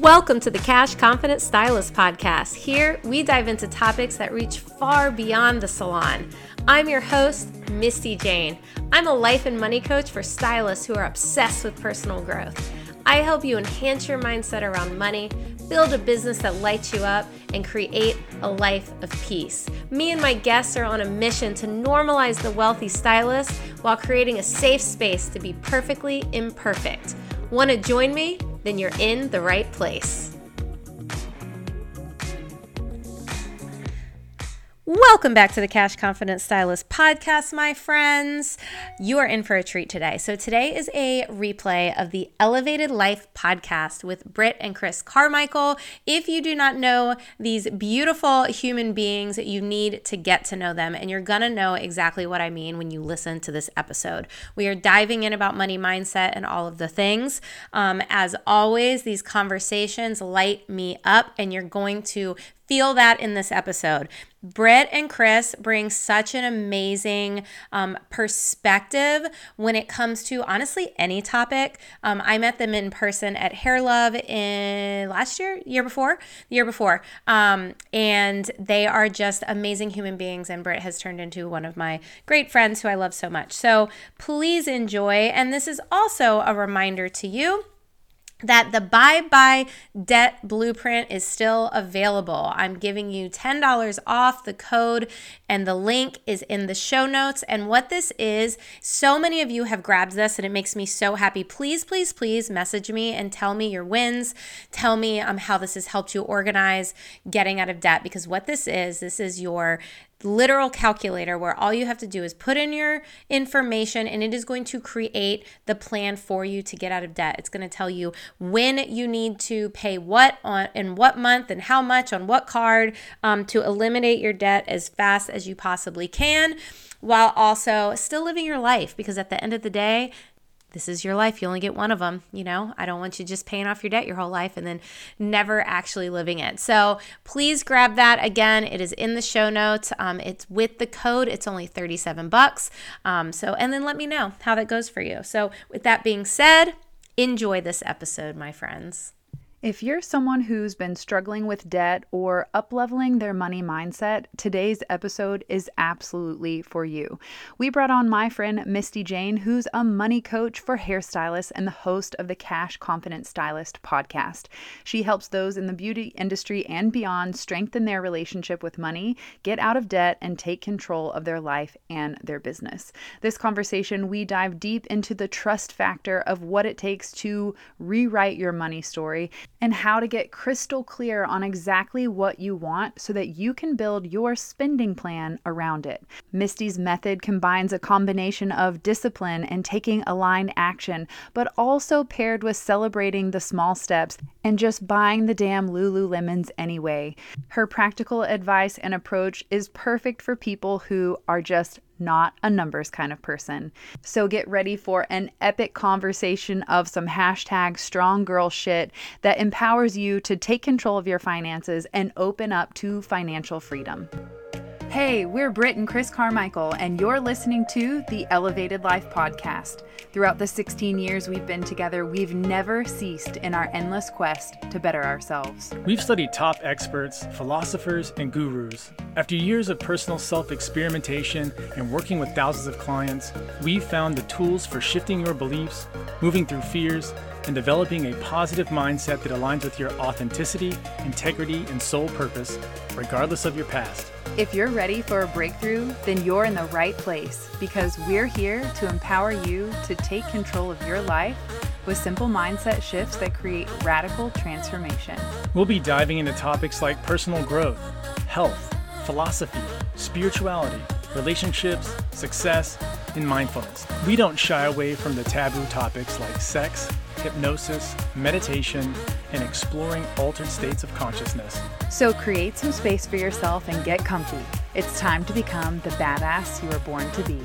Welcome to the Cash Confident Stylist Podcast. Here, we dive into topics that reach far beyond the salon. I'm your host, Misty Jane. I'm a life and money coach for stylists who are obsessed with personal growth. I help you enhance your mindset around money, build a business that lights you up, and create a life of peace. Me and my guests are on a mission to normalize the wealthy stylist while creating a safe space to be perfectly imperfect. Want to join me? then you're in the right place. Welcome back to the Cash Confidence Stylist podcast, my friends. You are in for a treat today. So, today is a replay of the Elevated Life podcast with Britt and Chris Carmichael. If you do not know these beautiful human beings, you need to get to know them, and you're gonna know exactly what I mean when you listen to this episode. We are diving in about money mindset and all of the things. Um, as always, these conversations light me up, and you're going to feel that in this episode. Britt and Chris bring such an amazing um, perspective when it comes to honestly any topic. Um, I met them in person at Hair Love in last year, year before, year before, um, and they are just amazing human beings. And Britt has turned into one of my great friends who I love so much. So please enjoy. And this is also a reminder to you that the Bye Bye Debt Blueprint is still available. I'm giving you $10 off the code, and the link is in the show notes. And what this is, so many of you have grabbed this, and it makes me so happy. Please, please, please message me and tell me your wins. Tell me um, how this has helped you organize getting out of debt, because what this is, this is your literal calculator where all you have to do is put in your information and it is going to create the plan for you to get out of debt. It's going to tell you when you need to pay what on in what month and how much on what card um, to eliminate your debt as fast as you possibly can while also still living your life because at the end of the day this is your life. You only get one of them. You know, I don't want you just paying off your debt your whole life and then never actually living it. So please grab that. Again, it is in the show notes. Um, it's with the code. It's only 37 bucks. Um, so, and then let me know how that goes for you. So, with that being said, enjoy this episode, my friends. If you're someone who's been struggling with debt or upleveling their money mindset, today's episode is absolutely for you. We brought on my friend Misty Jane, who's a money coach for hairstylists and the host of the Cash Confident Stylist podcast. She helps those in the beauty industry and beyond strengthen their relationship with money, get out of debt, and take control of their life and their business. This conversation, we dive deep into the trust factor of what it takes to rewrite your money story and how to get crystal clear on exactly what you want so that you can build your spending plan around it. Misty's method combines a combination of discipline and taking aligned action, but also paired with celebrating the small steps and just buying the damn Lululemons anyway. Her practical advice and approach is perfect for people who are just not a numbers kind of person. So get ready for an epic conversation of some hashtag strong girl shit that empowers you to take control of your finances and open up to financial freedom. Hey, we're Britt and Chris Carmichael, and you're listening to the Elevated Life Podcast. Throughout the 16 years we've been together, we've never ceased in our endless quest to better ourselves. We've studied top experts, philosophers, and gurus. After years of personal self experimentation and working with thousands of clients, we've found the tools for shifting your beliefs, moving through fears, and developing a positive mindset that aligns with your authenticity, integrity, and soul purpose, regardless of your past. If you're ready for a breakthrough, then you're in the right place because we're here to empower you to take control of your life with simple mindset shifts that create radical transformation. We'll be diving into topics like personal growth, health, philosophy, spirituality, relationships, success, and mindfulness. We don't shy away from the taboo topics like sex, hypnosis, meditation, and exploring altered states of consciousness. So create some space for yourself and get comfy. It's time to become the badass you were born to be.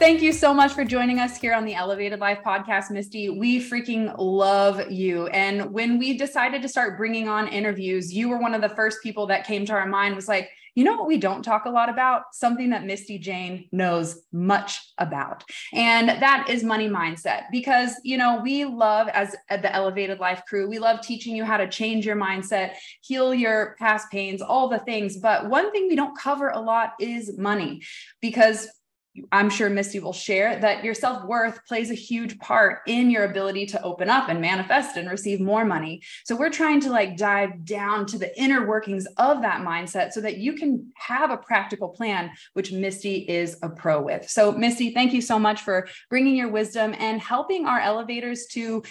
Thank you so much for joining us here on the Elevated Life podcast, Misty. We freaking love you. And when we decided to start bringing on interviews, you were one of the first people that came to our mind was like, you know what we don't talk a lot about? Something that Misty Jane knows much about. And that is money mindset. Because, you know, we love, as the Elevated Life crew, we love teaching you how to change your mindset, heal your past pains, all the things. But one thing we don't cover a lot is money because I'm sure Misty will share that your self worth plays a huge part in your ability to open up and manifest and receive more money. So we're trying to like dive down to the inner workings of that mindset so that you can have a practical plan, which Misty is a pro with. So, Misty, thank you so much for bringing your wisdom and helping our elevators to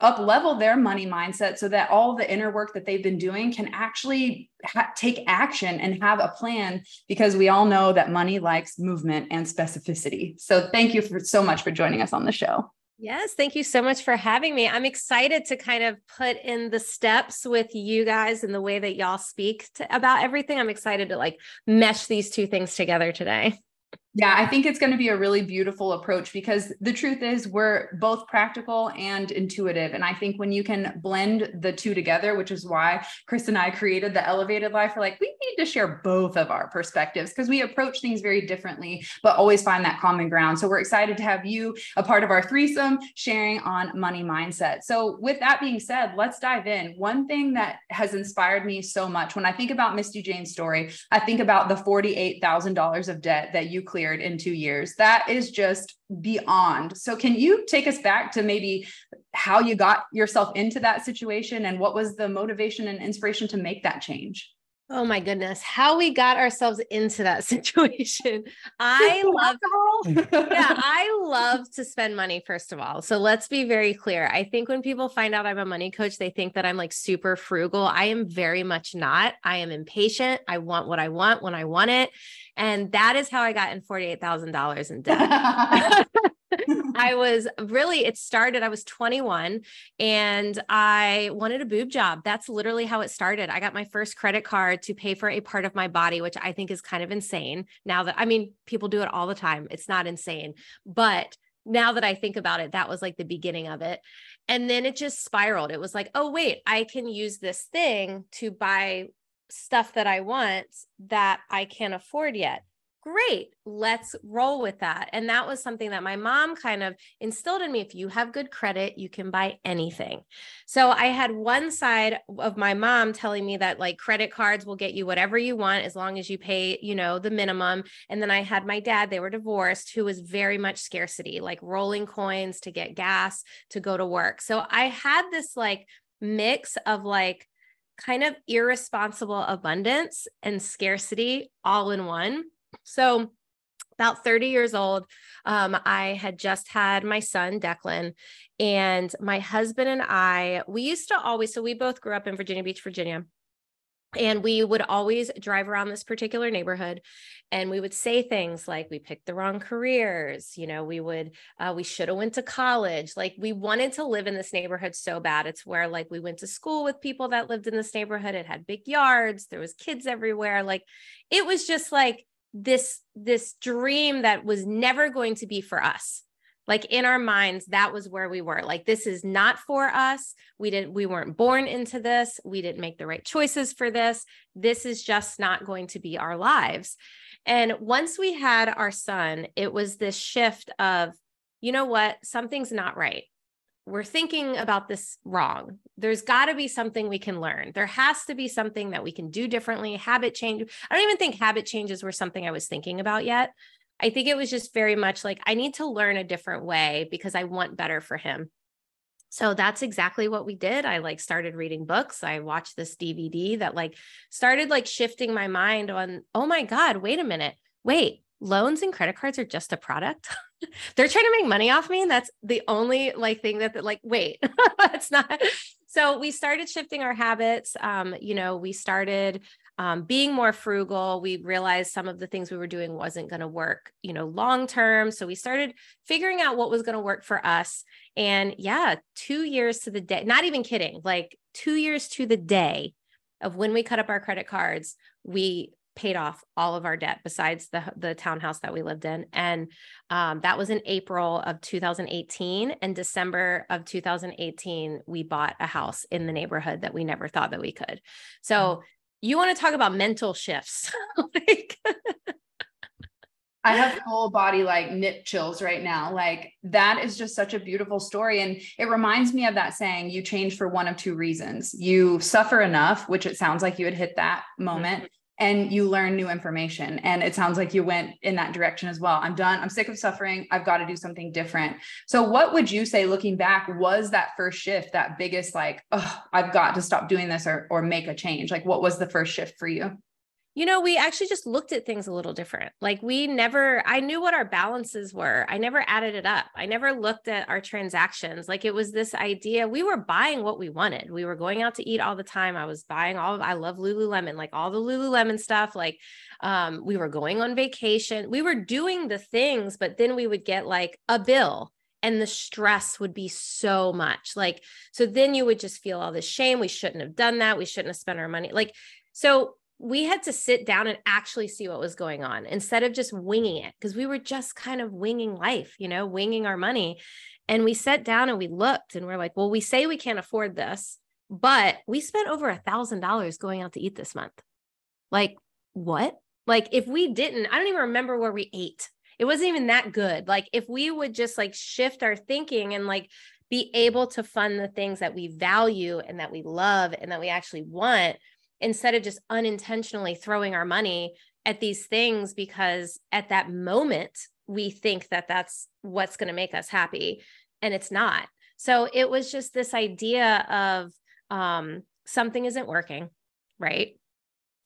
up level their money mindset so that all the inner work that they've been doing can actually ha- take action and have a plan because we all know that money likes movement and specificity. So thank you for so much for joining us on the show. Yes, thank you so much for having me. I'm excited to kind of put in the steps with you guys and the way that y'all speak to, about everything. I'm excited to like mesh these two things together today. Yeah, I think it's going to be a really beautiful approach because the truth is we're both practical and intuitive. And I think when you can blend the two together, which is why Chris and I created the elevated life, we're like, we need to share both of our perspectives because we approach things very differently, but always find that common ground. So we're excited to have you a part of our threesome sharing on money mindset. So with that being said, let's dive in. One thing that has inspired me so much when I think about Misty Jane's story, I think about the $48,000 of debt that you cleared cleared in two years. That is just beyond. So, can you take us back to maybe how you got yourself into that situation and what was the motivation and inspiration to make that change? Oh my goodness, how we got ourselves into that situation. I love Yeah, I love to spend money first of all. So let's be very clear. I think when people find out I'm a money coach, they think that I'm like super frugal. I am very much not. I am impatient. I want what I want when I want it. And that is how I got in $48,000 in debt. I was really, it started, I was 21 and I wanted a boob job. That's literally how it started. I got my first credit card to pay for a part of my body, which I think is kind of insane now that, I mean, people do it all the time. It's not insane, but now that I think about it, that was like the beginning of it. And then it just spiraled. It was like, oh, wait, I can use this thing to buy stuff that I want that I can't afford yet great let's roll with that. And that was something that my mom kind of instilled in me if you have good credit you can buy anything. So i had one side of my mom telling me that like credit cards will get you whatever you want as long as you pay you know the minimum. And then i had my dad they were divorced who was very much scarcity like rolling coins to get gas to go to work. So i had this like mix of like kind of irresponsible abundance and scarcity all in one so, about 30 years old, um, I had just had my son, Declan, and my husband and I, we used to always, so we both grew up in Virginia Beach, Virginia. And we would always drive around this particular neighborhood and we would say things like we picked the wrong careers, you know, we would, uh, we should have went to college. Like we wanted to live in this neighborhood so bad. It's where like we went to school with people that lived in this neighborhood. It had big yards. There was kids everywhere. Like it was just like, this this dream that was never going to be for us. Like in our minds that was where we were. Like this is not for us. We didn't we weren't born into this. We didn't make the right choices for this. This is just not going to be our lives. And once we had our son it was this shift of you know what? Something's not right we're thinking about this wrong. There's got to be something we can learn. There has to be something that we can do differently. Habit change. I don't even think habit changes were something I was thinking about yet. I think it was just very much like I need to learn a different way because I want better for him. So that's exactly what we did. I like started reading books. I watched this DVD that like started like shifting my mind on, oh my God, wait a minute. Wait, loans and credit cards are just a product. They're trying to make money off me. And that's the only like thing that like, wait, that's not. So we started shifting our habits. Um, you know, we started um, being more frugal. We realized some of the things we were doing wasn't going to work, you know, long term. So we started figuring out what was going to work for us. And yeah, two years to the day, not even kidding, like two years to the day of when we cut up our credit cards, we paid off all of our debt besides the the townhouse that we lived in and um, that was in april of 2018 and december of 2018 we bought a house in the neighborhood that we never thought that we could so mm-hmm. you want to talk about mental shifts like I have full body like nip chills right now. Like that is just such a beautiful story. And it reminds me of that saying, you change for one of two reasons. You suffer enough, which it sounds like you had hit that moment, mm-hmm and you learn new information. And it sounds like you went in that direction as well. I'm done. I'm sick of suffering. I've got to do something different. So, what would you say, looking back, was that first shift, that biggest, like, oh, I've got to stop doing this or, or make a change? Like, what was the first shift for you? You know, we actually just looked at things a little different. Like we never, I knew what our balances were. I never added it up. I never looked at our transactions. Like it was this idea. We were buying what we wanted. We were going out to eat all the time. I was buying all of, I love Lululemon, like all the Lululemon stuff. Like um, we were going on vacation. We were doing the things, but then we would get like a bill and the stress would be so much like so then you would just feel all this shame we shouldn't have done that we shouldn't have spent our money like so we had to sit down and actually see what was going on instead of just winging it because we were just kind of winging life, you know, winging our money. And we sat down and we looked and we're like, well, we say we can't afford this, but we spent over a thousand dollars going out to eat this month. Like, what? Like, if we didn't, I don't even remember where we ate. It wasn't even that good. Like, if we would just like shift our thinking and like be able to fund the things that we value and that we love and that we actually want, instead of just unintentionally throwing our money at these things because at that moment we think that that's what's going to make us happy and it's not. So it was just this idea of um, something isn't working right?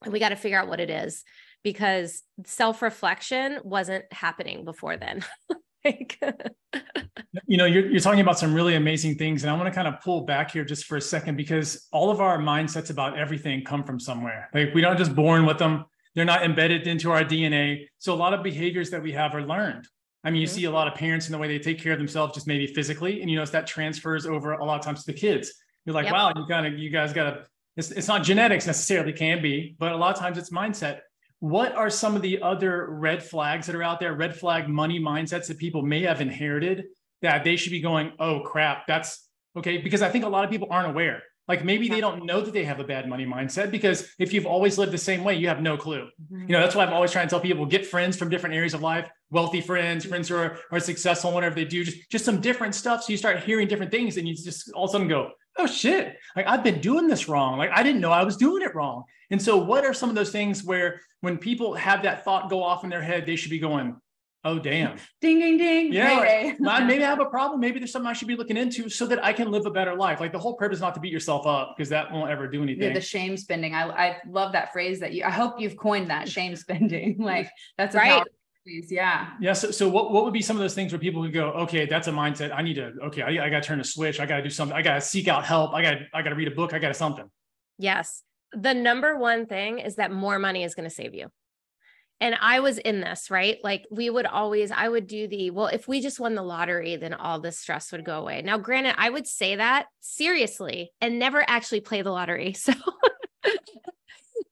And we got to figure out what it is because self-reflection wasn't happening before then like you know you're, you're talking about some really amazing things and i want to kind of pull back here just for a second because all of our mindsets about everything come from somewhere. Like we aren't just born with them they're not embedded into our dna so a lot of behaviors that we have are learned. I mean you mm-hmm. see a lot of parents in the way they take care of themselves just maybe physically and you notice that transfers over a lot of times to the kids. You're like yep. wow you kind of you guys got to it's, it's not genetics necessarily can be but a lot of times it's mindset what are some of the other red flags that are out there, red flag money mindsets that people may have inherited that they should be going, oh crap, that's okay? Because I think a lot of people aren't aware. Like maybe they don't know that they have a bad money mindset because if you've always lived the same way, you have no clue. Mm-hmm. You know, that's why I'm always trying to tell people get friends from different areas of life, wealthy friends, friends who are, are successful, whatever they do, just, just some different stuff. So you start hearing different things and you just all of a sudden go, oh shit, like I've been doing this wrong. Like I didn't know I was doing it wrong. And so, what are some of those things where when people have that thought go off in their head, they should be going, oh damn, ding ding ding, yeah, like, maybe I have a problem. Maybe there's something I should be looking into so that I can live a better life. Like the whole purpose is not to beat yourself up because that won't ever do anything. Yeah, the shame spending. I I love that phrase that you. I hope you've coined that shame spending. like that's right. Yeah. Yeah. So, so what, what would be some of those things where people would go, okay, that's a mindset. I need to, okay, I, I got to turn a switch. I got to do something. I got to seek out help. I got, I got to read a book. I got to something. Yes. The number one thing is that more money is going to save you. And I was in this, right? Like we would always, I would do the, well, if we just won the lottery, then all this stress would go away. Now, granted, I would say that seriously and never actually play the lottery. So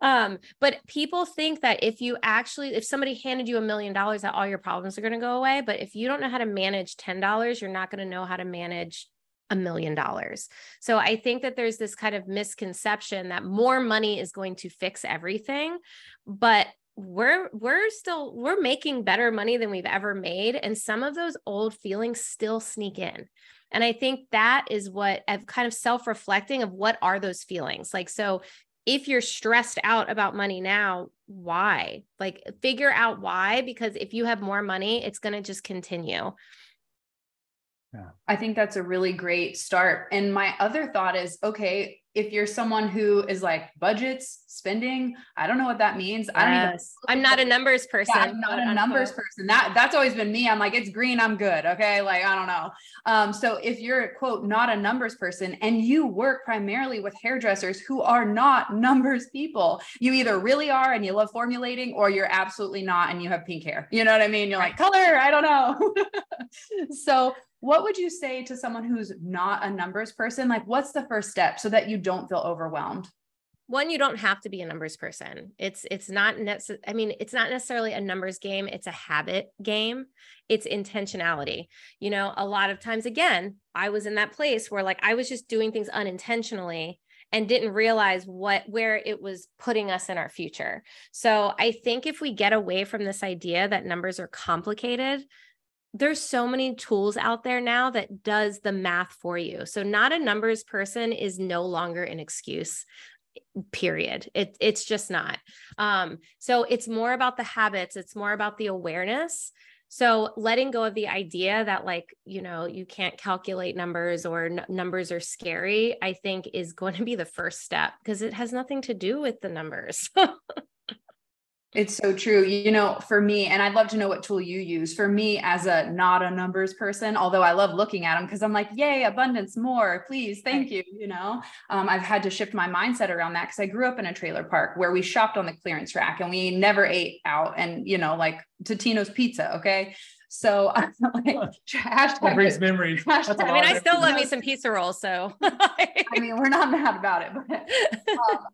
um, but people think that if you actually, if somebody handed you a million dollars, that all your problems are going to go away. But if you don't know how to manage $10, you're not going to know how to manage a million dollars. So I think that there's this kind of misconception that more money is going to fix everything, but we're we're still we're making better money than we've ever made and some of those old feelings still sneak in. And I think that is what I've kind of self-reflecting of what are those feelings? Like so if you're stressed out about money now, why? Like figure out why because if you have more money, it's going to just continue. Yeah. I think that's a really great start. And my other thought is okay, if you're someone who is like budgets, spending, I don't know what that means. Yes. I don't even I'm not a numbers person. Yeah, I'm not a numbers person. That that's always been me. I'm like, it's green, I'm good. Okay. Like, I don't know. Um, so if you're quote not a numbers person and you work primarily with hairdressers who are not numbers people, you either really are and you love formulating, or you're absolutely not and you have pink hair. You know what I mean? You're like, color, I don't know. so what would you say to someone who's not a numbers person? Like, what's the first step so that you don't feel overwhelmed? One, you don't have to be a numbers person. It's it's not necessarily. I mean, it's not necessarily a numbers game. It's a habit game. It's intentionality. You know, a lot of times, again, I was in that place where like I was just doing things unintentionally and didn't realize what where it was putting us in our future. So I think if we get away from this idea that numbers are complicated, there's so many tools out there now that does the math for you. So not a numbers person is no longer an excuse period. It, it's just not. Um so it's more about the habits it's more about the awareness. So letting go of the idea that like you know you can't calculate numbers or n- numbers are scary i think is going to be the first step because it has nothing to do with the numbers It's so true. You know, for me, and I'd love to know what tool you use. For me, as a not a numbers person, although I love looking at them because I'm like, yay, abundance, more, please, thank you. You know, um, I've had to shift my mindset around that because I grew up in a trailer park where we shopped on the clearance rack and we never ate out and, you know, like Totino's pizza. Okay. So I'm like, hashtag brings memories. Hashtag, I mean, I still love me some pizza rolls. So I mean, we're not mad about it, but um,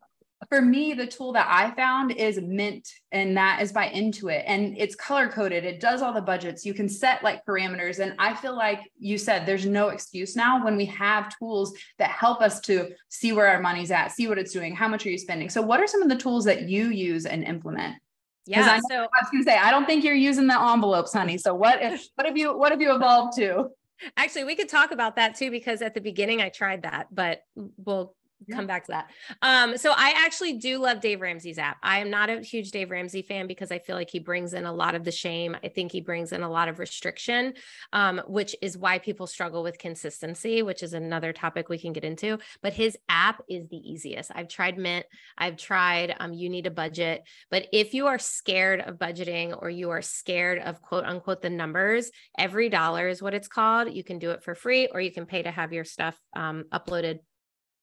for me, the tool that I found is Mint, and that is by Intuit, and it's color coded. It does all the budgets. You can set like parameters, and I feel like you said there's no excuse now when we have tools that help us to see where our money's at, see what it's doing, how much are you spending. So, what are some of the tools that you use and implement? Yeah, I, so, I was going to say I don't think you're using the envelopes, honey. So, what if what have you what have you evolved to? Actually, we could talk about that too because at the beginning I tried that, but we'll. Come back to that. Um, so I actually do love Dave Ramsey's app. I am not a huge Dave Ramsey fan because I feel like he brings in a lot of the shame. I think he brings in a lot of restriction, um, which is why people struggle with consistency, which is another topic we can get into. But his app is the easiest. I've tried Mint, I've tried um, You Need a Budget. But if you are scared of budgeting or you are scared of quote unquote the numbers, EveryDollar is what it's called. You can do it for free or you can pay to have your stuff um, uploaded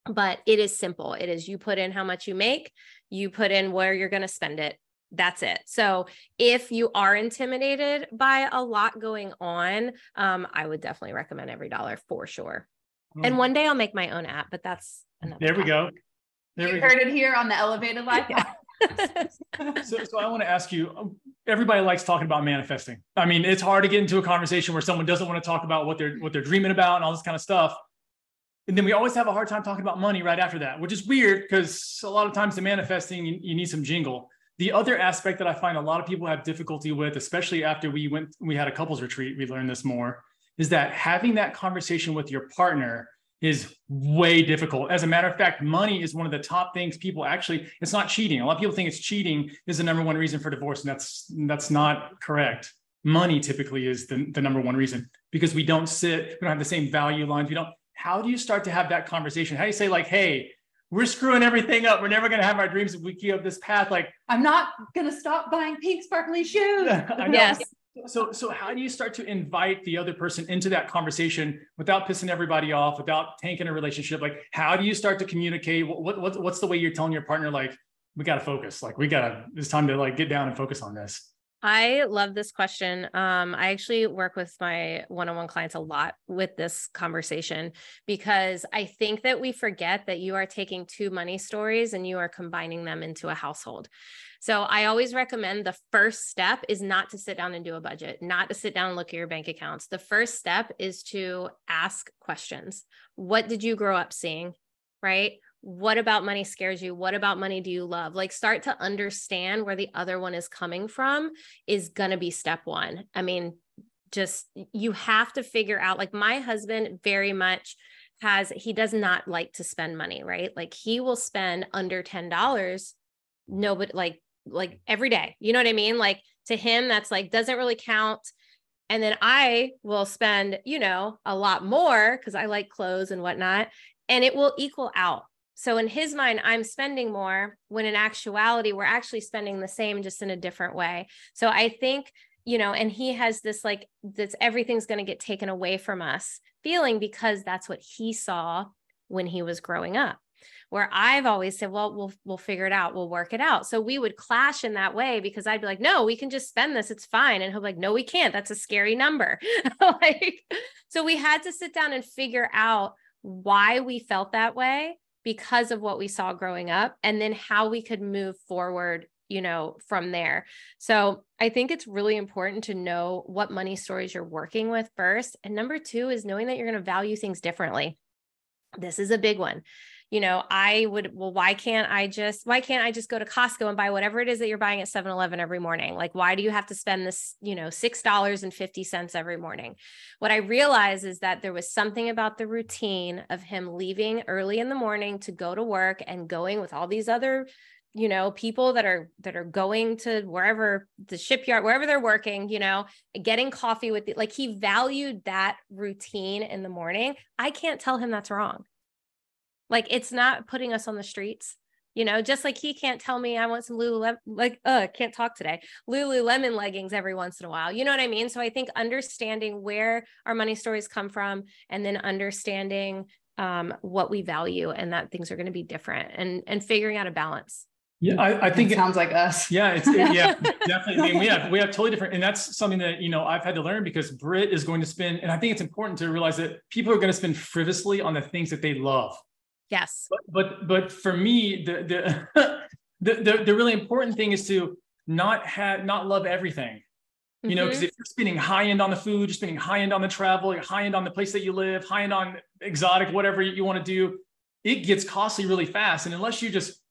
but it is simple. It is you put in how much you make, you put in where you're going to spend it. That's it. So if you are intimidated by a lot going on, um, I would definitely recommend EveryDollar for sure. Mm. And one day I'll make my own app, but that's another. There we go. There you we heard go. it here on the Elevated Life. so, so I want to ask you. Um, everybody likes talking about manifesting. I mean, it's hard to get into a conversation where someone doesn't want to talk about what they're what they're dreaming about and all this kind of stuff. And then we always have a hard time talking about money right after that, which is weird because a lot of times the manifesting, you, you, need some jingle. The other aspect that I find a lot of people have difficulty with, especially after we went, we had a couples retreat, we learned this more, is that having that conversation with your partner is way difficult. As a matter of fact, money is one of the top things people actually, it's not cheating. A lot of people think it's cheating is the number one reason for divorce. And that's that's not correct. Money typically is the, the number one reason because we don't sit, we don't have the same value lines. We don't how do you start to have that conversation? How do you say, like, hey, we're screwing everything up. We're never going to have our dreams if we keep up this path. Like, I'm not going to stop buying pink sparkly shoes. yes. So, so how do you start to invite the other person into that conversation without pissing everybody off, without tanking a relationship? Like, how do you start to communicate? What, what what's the way you're telling your partner, like, we got to focus, like, we got to, it's time to like get down and focus on this. I love this question. Um, I actually work with my one on one clients a lot with this conversation because I think that we forget that you are taking two money stories and you are combining them into a household. So I always recommend the first step is not to sit down and do a budget, not to sit down and look at your bank accounts. The first step is to ask questions. What did you grow up seeing? Right? What about money scares you? What about money do you love? Like start to understand where the other one is coming from is going to be step 1 i mean just you have to figure out like my husband very much has he does not like to spend money right? Like he will spend under $10 no but like like every day you know what i mean? Like to him that's like doesn't really count. And then i will spend you know a lot more because i like clothes and whatnot and it will equal out so in his mind, I'm spending more when in actuality, we're actually spending the same, just in a different way. So I think, you know, and he has this like, that's everything's going to get taken away from us feeling because that's what he saw when he was growing up. Where I've always said, well, we'll we'll figure it out, we'll work it out. So we would clash in that way because I'd be like, no, we can just spend this, it's fine. And he'll be like, no, we can't. That's a scary number. like, so we had to sit down and figure out why we felt that way because of what we saw growing up and then how we could move forward you know from there. So i think it's really important to know what money stories you're working with first. And number two is knowing that you're going to value things differently. This is a big one you know, I would, well, why can't I just, why can't I just go to Costco and buy whatever it is that you're buying at 7 Eleven every morning? Like, why do you have to spend this, you know, $6.50 every morning? What I realized is that there was something about the routine of him leaving early in the morning to go to work and going with all these other you know people that are that are going to wherever the shipyard wherever they're working you know getting coffee with the, like he valued that routine in the morning i can't tell him that's wrong like it's not putting us on the streets. You know, just like he can't tell me I want some Lululemon, like, uh, can't talk today, Lululemon leggings every once in a while. You know what I mean? So I think understanding where our money stories come from and then understanding um, what we value and that things are going to be different and and figuring out a balance. Yeah, I, I think it sounds like us. Yeah, it's it, yeah, definitely. I mean, we have we have totally different, and that's something that you know I've had to learn because Brit is going to spend, and I think it's important to realize that people are going to spend frivolously on the things that they love. Yes. But but, but for me, the the, the the the really important thing is to not have not love everything. You know, because mm-hmm. if you're spending high end on the food, you're spending high end on the travel, high end on the place that you live, high end on exotic, whatever you want to do, it gets costly really fast. And unless you're just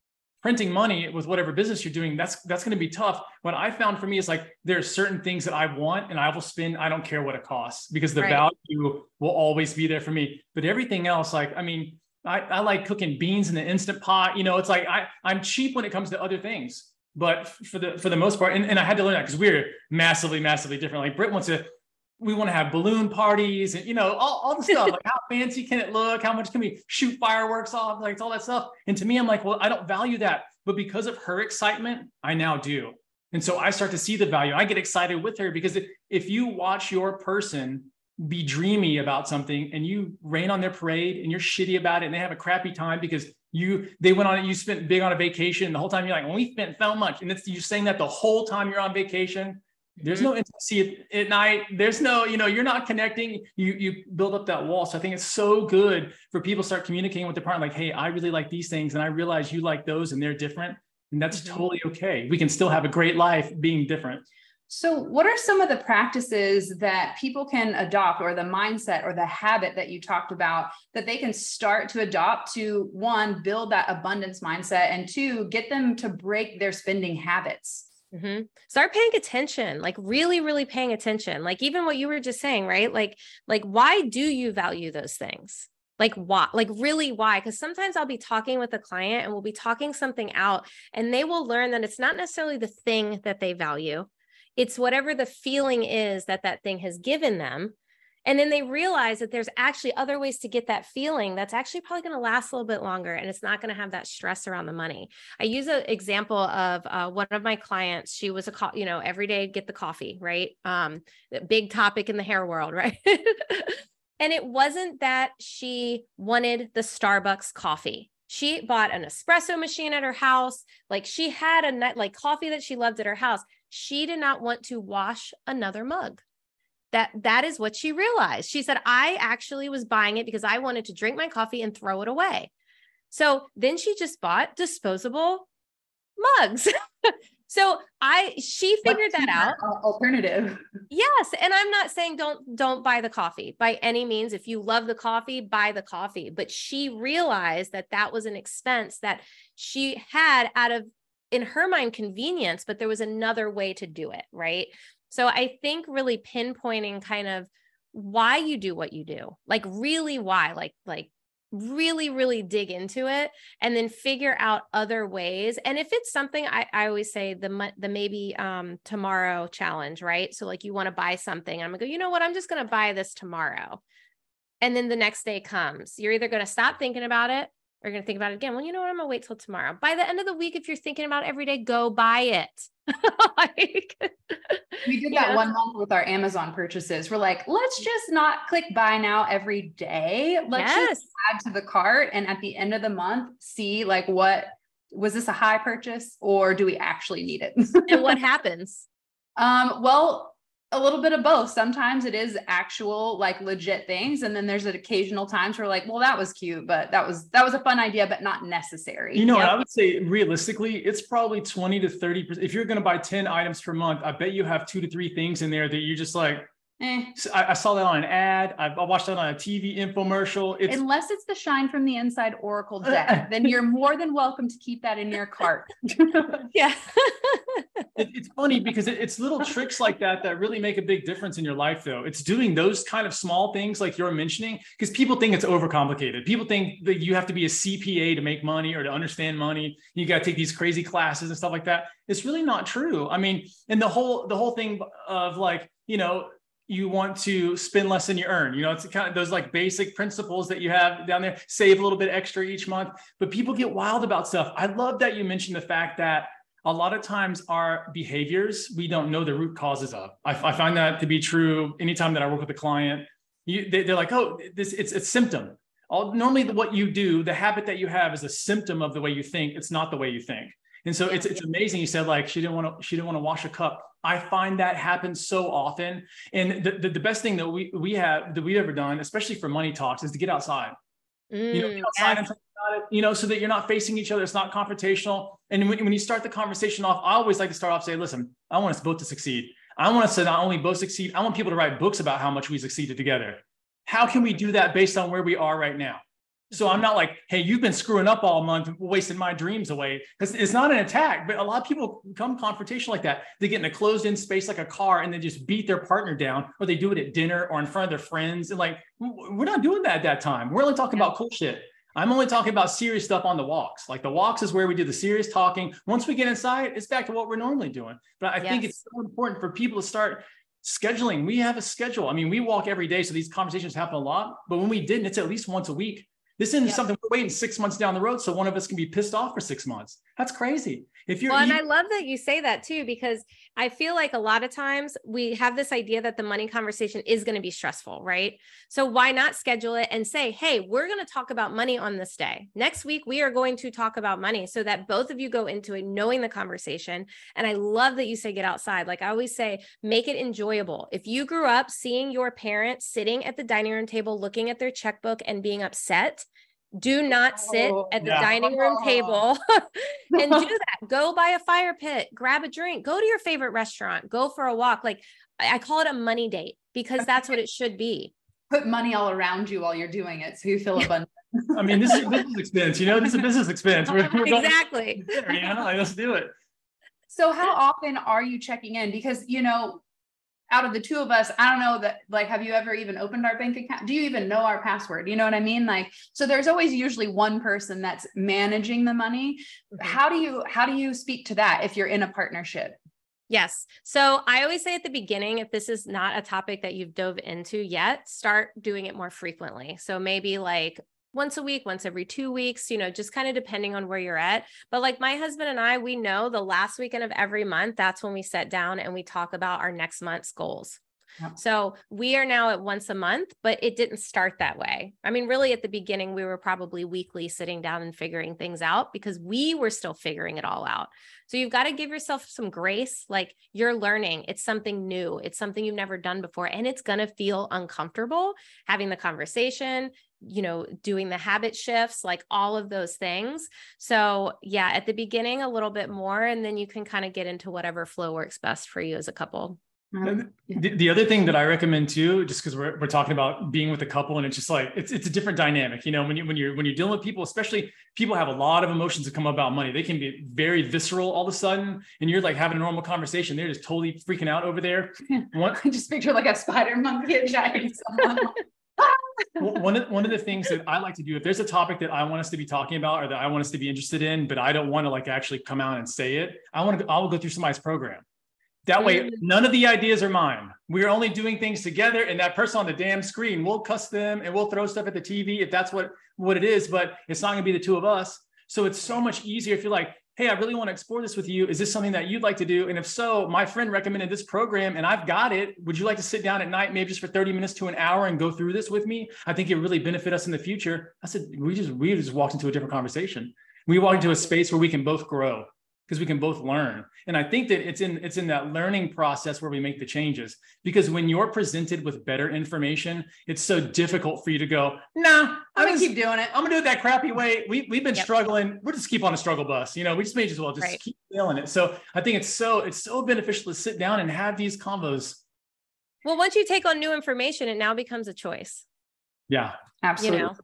printing money with whatever business you're doing, that's that's going to be tough. What I found for me is like there are certain things that I want and I will spend. I don't care what it costs because the right. value will always be there for me. But everything else, like I mean, I, I like cooking beans in the instant pot. You know, it's like I, I'm cheap when it comes to other things. But for the for the most part, and, and I had to learn that because we're massively, massively different. Like Britt wants to, we want to have balloon parties and you know, all, all the stuff. like how fancy can it look? How much can we shoot fireworks off? Like it's all that stuff. And to me, I'm like, well, I don't value that. But because of her excitement, I now do. And so I start to see the value. I get excited with her because if, if you watch your person be dreamy about something and you rain on their parade and you're shitty about it and they have a crappy time because you they went on it you spent big on a vacation the whole time you're like well, we spent so much. And it's you saying that the whole time you're on vacation. There's no intimacy at, at, night. There's no you know you're not connecting. You you build up that wall. So i think it's so good for people to start communicating with their partner like hey i really like these things and i realize you like those and they're different. And that's mm-hmm. totally okay. We can still have a great life being different so, what are some of the practices that people can adopt, or the mindset or the habit that you talked about that they can start to adopt to one, build that abundance mindset, and two, get them to break their spending habits? Mm-hmm. Start paying attention, like really, really paying attention. Like even what you were just saying, right? Like, like why do you value those things? like why like really why because sometimes i'll be talking with a client and we'll be talking something out and they will learn that it's not necessarily the thing that they value it's whatever the feeling is that that thing has given them. And then they realize that there's actually other ways to get that feeling that's actually probably going to last a little bit longer and it's not going to have that stress around the money. I use an example of uh, one of my clients. She was a, co- you know, every day get the coffee, right? Um, big topic in the hair world, right? and it wasn't that she wanted the Starbucks coffee she bought an espresso machine at her house like she had a like coffee that she loved at her house she did not want to wash another mug. That that is what she realized. She said i actually was buying it because i wanted to drink my coffee and throw it away. So then she just bought disposable mugs. So i she figured that out. alternative. Yes and i'm not saying don't don't buy the coffee by any means. If you love the coffee buy the coffee. But she realized that that was an expense that she had out of in her mind convenience but there was another way to do it right? So I think really pinpointing kind of why you do what you do, like really why, like, like really really dig into it and then figure out other ways. And if it's something i, I always say the the maybe um tomorrow challenge right? So like you want to buy something i'm gonna go you know what? I'm just gonna buy this tomorrow. And then the next day comes. You're either gonna stop thinking about it or you're gonna think about it again well you know what i'm gonna wait till tomorrow by the end of the week if you're thinking about every day go buy it like, we did that one month with our Amazon purchases. We're like, let's just not click buy now every day. Let's yes. just add to the cart. And at the end of the month, see like what was this a high purchase or do we actually need it? and what happens? Um, well, a little bit of both. Sometimes it is actual, like legit things, and then there's an occasional times where like, well, that was cute, but that was that was a fun idea, but not necessary. You know, yep. I would say realistically, it's probably twenty to thirty percent. If you're going to buy ten items per month, I bet you have two to three things in there that you're just like, Eh. I, I, saw that on an ad. I, I, watched that on a TV infomercial. It's, Unless it's the shine from the inside Oracle deck, then you're more than welcome to keep that in your cart. yeah. it, it's funny because it, it's little tricks like that that really make a big difference in your life, though. It's doing those kind of small things like you're mentioning because people think it's overcomplicated. People think that you have to be a CPA to make money or to understand money. You got to take these crazy classes and stuff like that. It's really not true. I mean, and the whole the whole thing of like you know you want to spend less than you earn. You know, it's kind of those like basic principles that you have down there. Save a little bit extra each month, but people get wild about stuff. I love that you mentioned the fact that a lot of times our behaviors we don't know the root causes of. I, I find that to be true anytime that I work with a client. You, they, are like, oh, this it's a symptom. All, normally, the, what you do, the habit that you have, is a symptom of the way you think. It's not the way you think. And so it's it's amazing. You said like she didn't want to she didn't want to wash a cup. I find that happens so often. And the, the, the, best thing that we we have that we've ever done, especially for money talks, is to get outside. Mm, you know, get outside yes. and talk about it, you know, so that you're not facing each other. It's not confrontational. And when, when you start the conversation off, I always like to start off say, listen, I want us both to succeed. I want us to not only both succeed, I want people to write books about how much we succeeded together. How can we do that based on where we are right now? So I'm not like, hey, you've been screwing up all month, wasting my dreams away. Because it's not an attack, but a lot of people come confrontation like that. They get in a closed in space like a car and they just beat their partner down, or they do it at dinner or in front of their friends. And like, we're not doing that at that time. We're only talking about cool shit. I'm only talking about serious stuff on the walks. Like the walks is where we do the serious talking. Once we get inside, it's back to what we're normally doing. But I yes. think it's so important for people to start scheduling. We have a schedule. I mean, we walk every day, so these conversations happen a lot. But when we didn't, it's at least once a week. This isn't something we're waiting six months down the road, so one of us can be pissed off for six months. That's crazy. If you're, well, and I love that you say that too, because I feel like a lot of times we have this idea that the money conversation is going to be stressful, right? So why not schedule it and say, hey, we're going to talk about money on this day. Next week, we are going to talk about money so that both of you go into it knowing the conversation. And I love that you say get outside. Like I always say, make it enjoyable. If you grew up seeing your parents sitting at the dining room table looking at their checkbook and being upset, do not sit oh, at the yeah. dining room table and do that. Go by a fire pit, grab a drink, go to your favorite restaurant, go for a walk. Like I call it a money date because that's what it should be. Put money all around you while you're doing it so you feel abundant. I mean, this is business expense, you know, this is a business expense. We're, we're exactly. There, you know, let's do it. So how often are you checking in? Because, you know, out of the two of us, I don't know that like have you ever even opened our bank account? Do you even know our password? You know what I mean? Like so there's always usually one person that's managing the money. Mm-hmm. How do you how do you speak to that if you're in a partnership? Yes. So I always say at the beginning, if this is not a topic that you've dove into yet, start doing it more frequently. So maybe like once a week, once every two weeks, you know, just kind of depending on where you're at. But like my husband and I, we know the last weekend of every month, that's when we sit down and we talk about our next month's goals. Yep. So we are now at once a month, but it didn't start that way. I mean, really, at the beginning, we were probably weekly sitting down and figuring things out because we were still figuring it all out. So you've got to give yourself some grace. Like you're learning, it's something new, it's something you've never done before, and it's going to feel uncomfortable having the conversation, you know, doing the habit shifts, like all of those things. So, yeah, at the beginning, a little bit more, and then you can kind of get into whatever flow works best for you as a couple. Um, the, the, other thing that I recommend too, just because we're, we're talking about being with a couple and it's just like it's it's a different dynamic. You know, when you when you're when you're dealing with people, especially people have a lot of emotions that come about money. They can be very visceral all of a sudden, and you're like having a normal conversation. They're just totally freaking out over there. One, I just picture like a spider monkey attacking someone. One of one of the things that I like to do, if there's a topic that I want us to be talking about or that I want us to be interested in, but I don't want to like actually come out and say it, I want to I will go through somebody's program. That way, mm. none of the ideas are mine. We're only doing things together, and that person on the damn screen, we'll cuss them and we'll throw stuff at the TV if that's what what it is. But it's not going to be the two of us. So it's so much easier if you're like, hey, I really want to explore this with you. Is this something that you'd like to do? And if so, my friend recommended this program, and I've got it. Would you like to sit down at night, maybe just for 30 minutes to an hour, and go through this with me? I think it really benefit us in the future. I said, we just we just walked into a different conversation. We walked into a space where we can both grow because we can both learn. And i think that it's in it's in that learning process where we make the changes. Because when you're presented with better information it's so difficult for you to go nah i'm gonna keep doing it. I'm gonna do it that crappy way. We, we've been yep. struggling. We'll just keep on a struggle bus you know? We just may as well just right. keep feeling it. So i think it's so it's so beneficial to sit down and have these combos. Well once you take on new information it now becomes a choice. Yeah. Absolutely. You know?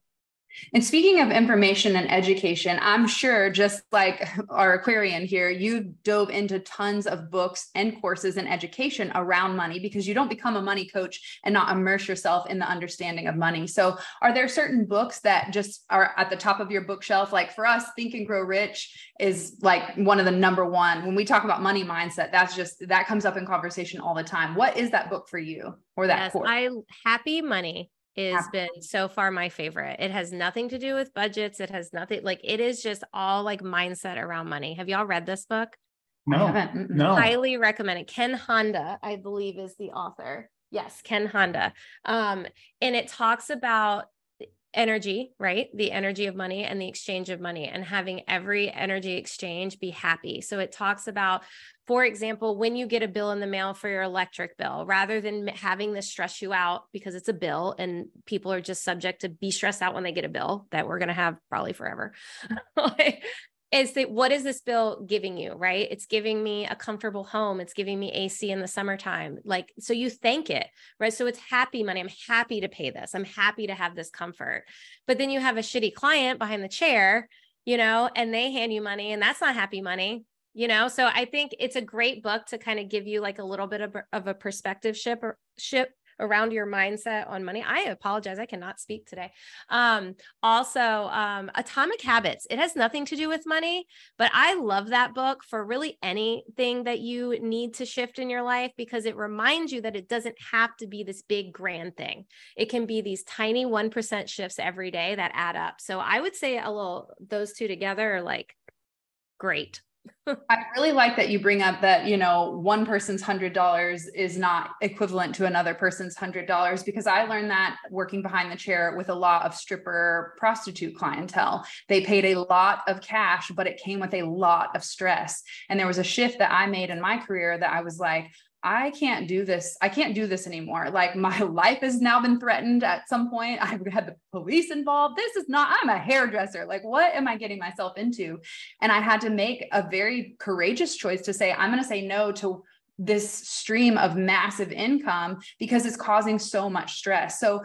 And speaking of information and education, I'm sure just like our Aquarian here, you dove into tons of books and courses and education around money because you don't become a money coach and not immerse yourself in the understanding of money. So, are there certain books that just are at the top of your bookshelf? Like for us, Think and Grow Rich is like one of the number one. When we talk about money mindset, that's just that comes up in conversation all the time. What is that book for you or that yes, course? I Happy Money has been so far my favorite. It has nothing to do with budgets. It has nothing like it is just all like mindset around money. Have y'all read this book? No, no. Highly recommend it. Ken Honda, I believe, is the author. Yes, Ken Honda. Um, and it talks about energy, right? The energy of money and the exchange of money, and having every energy exchange be happy. So it talks about, for example, when you get a bill in the mail for your electric bill, rather than having this stress you out because it's a bill and people are just subject to be stressed out when they get a bill that we're going to have probably forever. is that what is this bill giving you right? It's giving me a comfortable home. It's giving me ac in the summertime. Like so you thank it right? So it's happy money. I'm happy to pay this. I'm happy to have this comfort. But then you have a shitty client behind the chair you know and they hand you money and that's not happy money you know? So i think it's a great book to kind of give you like a little bit of, of a perspective ship or ship around your mindset on money. I apologize. I cannot speak today. Um, also, um, Atomic Habits. It has nothing to do with money, but I love that book for really anything that you need to shift in your life because it reminds you that it doesn't have to be this big grand thing. It can be these tiny 1% shifts every day that add up. So I would say a little, those two together are like great. I really like that you bring up that, you know, one person's hundred dollars is not equivalent to another person's hundred dollars because I learned that working behind the chair with a lot of stripper prostitute clientele. They paid a lot of cash, but it came with a lot of stress. And there was a shift that I made in my career that I was like, I can't do this. I can't do this anymore. Like my life has now been threatened at some point. I've had the police involved. This is not, I'm a hairdresser. Like, what am I getting myself into? And I had to make a very courageous choice to say, I'm going to say no to this stream of massive income because it's causing so much stress. So,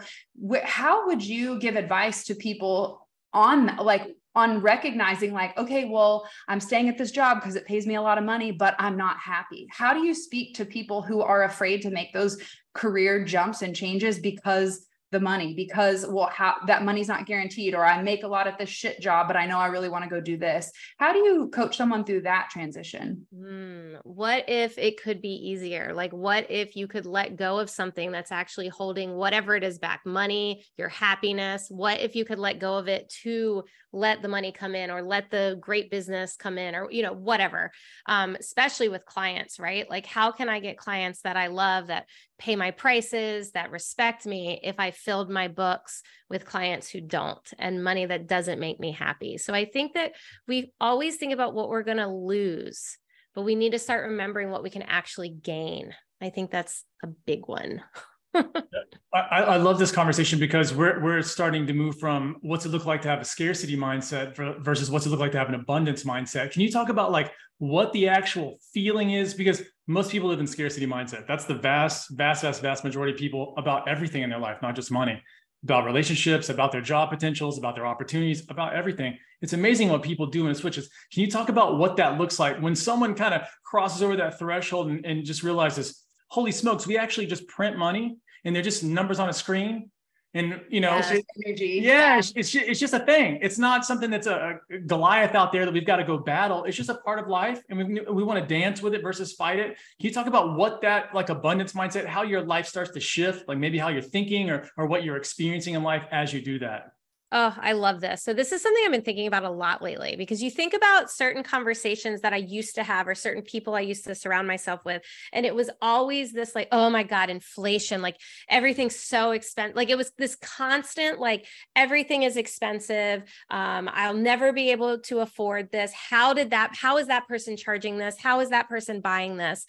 wh- how would you give advice to people on like on recognizing like okay well i'm staying at this job because it pays me a lot of money but i'm not happy. How do you speak to people who are afraid to make those career jumps and changes because the money because well how that money's not guaranteed or i make a lot at this shit job but i know i really want to go do this. How do you coach someone through that transition? Mm, what if it could be easier? Like what if you could let go of something that's actually holding whatever it is back money your happiness? What if you could let go of it to let the money come in or let the great business come in or you know whatever um, especially with clients right? Like how can i get clients that i love that pay my prices, that respect me if I filled my books with clients who don't and money that doesn't make me happy. So I think that we always think about what we're going to lose, but we need to start remembering what we can actually gain. I think that's a big one. I, I, love this conversation because we're we're starting to move from what's it look like to have a scarcity mindset versus what's it look like to have an abundance mindset. Can you talk about like what the actual feeling is? Because most people live in scarcity mindset. That's the vast, vast, vast, vast majority of people about everything in their life, not just money, about relationships, about their job potentials, about their opportunities, about everything. It's amazing what people do when it switches. Can you talk about what that looks like when someone kind of crosses over that threshold and, and just realizes, holy smokes, we actually just print money and they're just numbers on a screen and you know energy. yeah it's, it's, it's just a thing. It's not something that's a, a, goliath out there that we've got to go battle. It's just a part of life and we, we want to dance with it versus fight it. Can you talk about what that like abundance mindset how your life starts to shift like maybe how you're thinking or or what you're experiencing in life as you do that Oh, I love this. So, this is something I've been thinking about a lot lately because you think about certain conversations that I used to have or certain people I used to surround myself with. And it was always this like, oh my God, inflation, like everything's so expensive. Like it was this constant, like everything is expensive. Um, I'll never be able to afford this. How did that, how is that person charging this? How is that person buying this?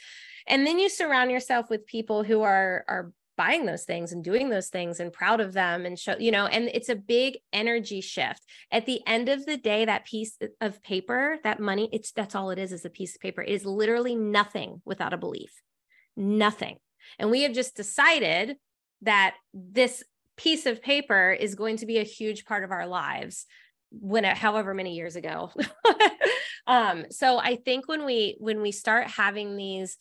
And then you surround yourself with people who are, are buying those things and doing those things and proud of them and show you know and it's a big energy shift. At the end of the day that piece of paper that money it's that's all it is is a piece of paper. It is literally nothing without a belief. Nothing. And we have just decided that this piece of paper is going to be a huge part of our lives when however many years ago. Um so i think when we when we start having these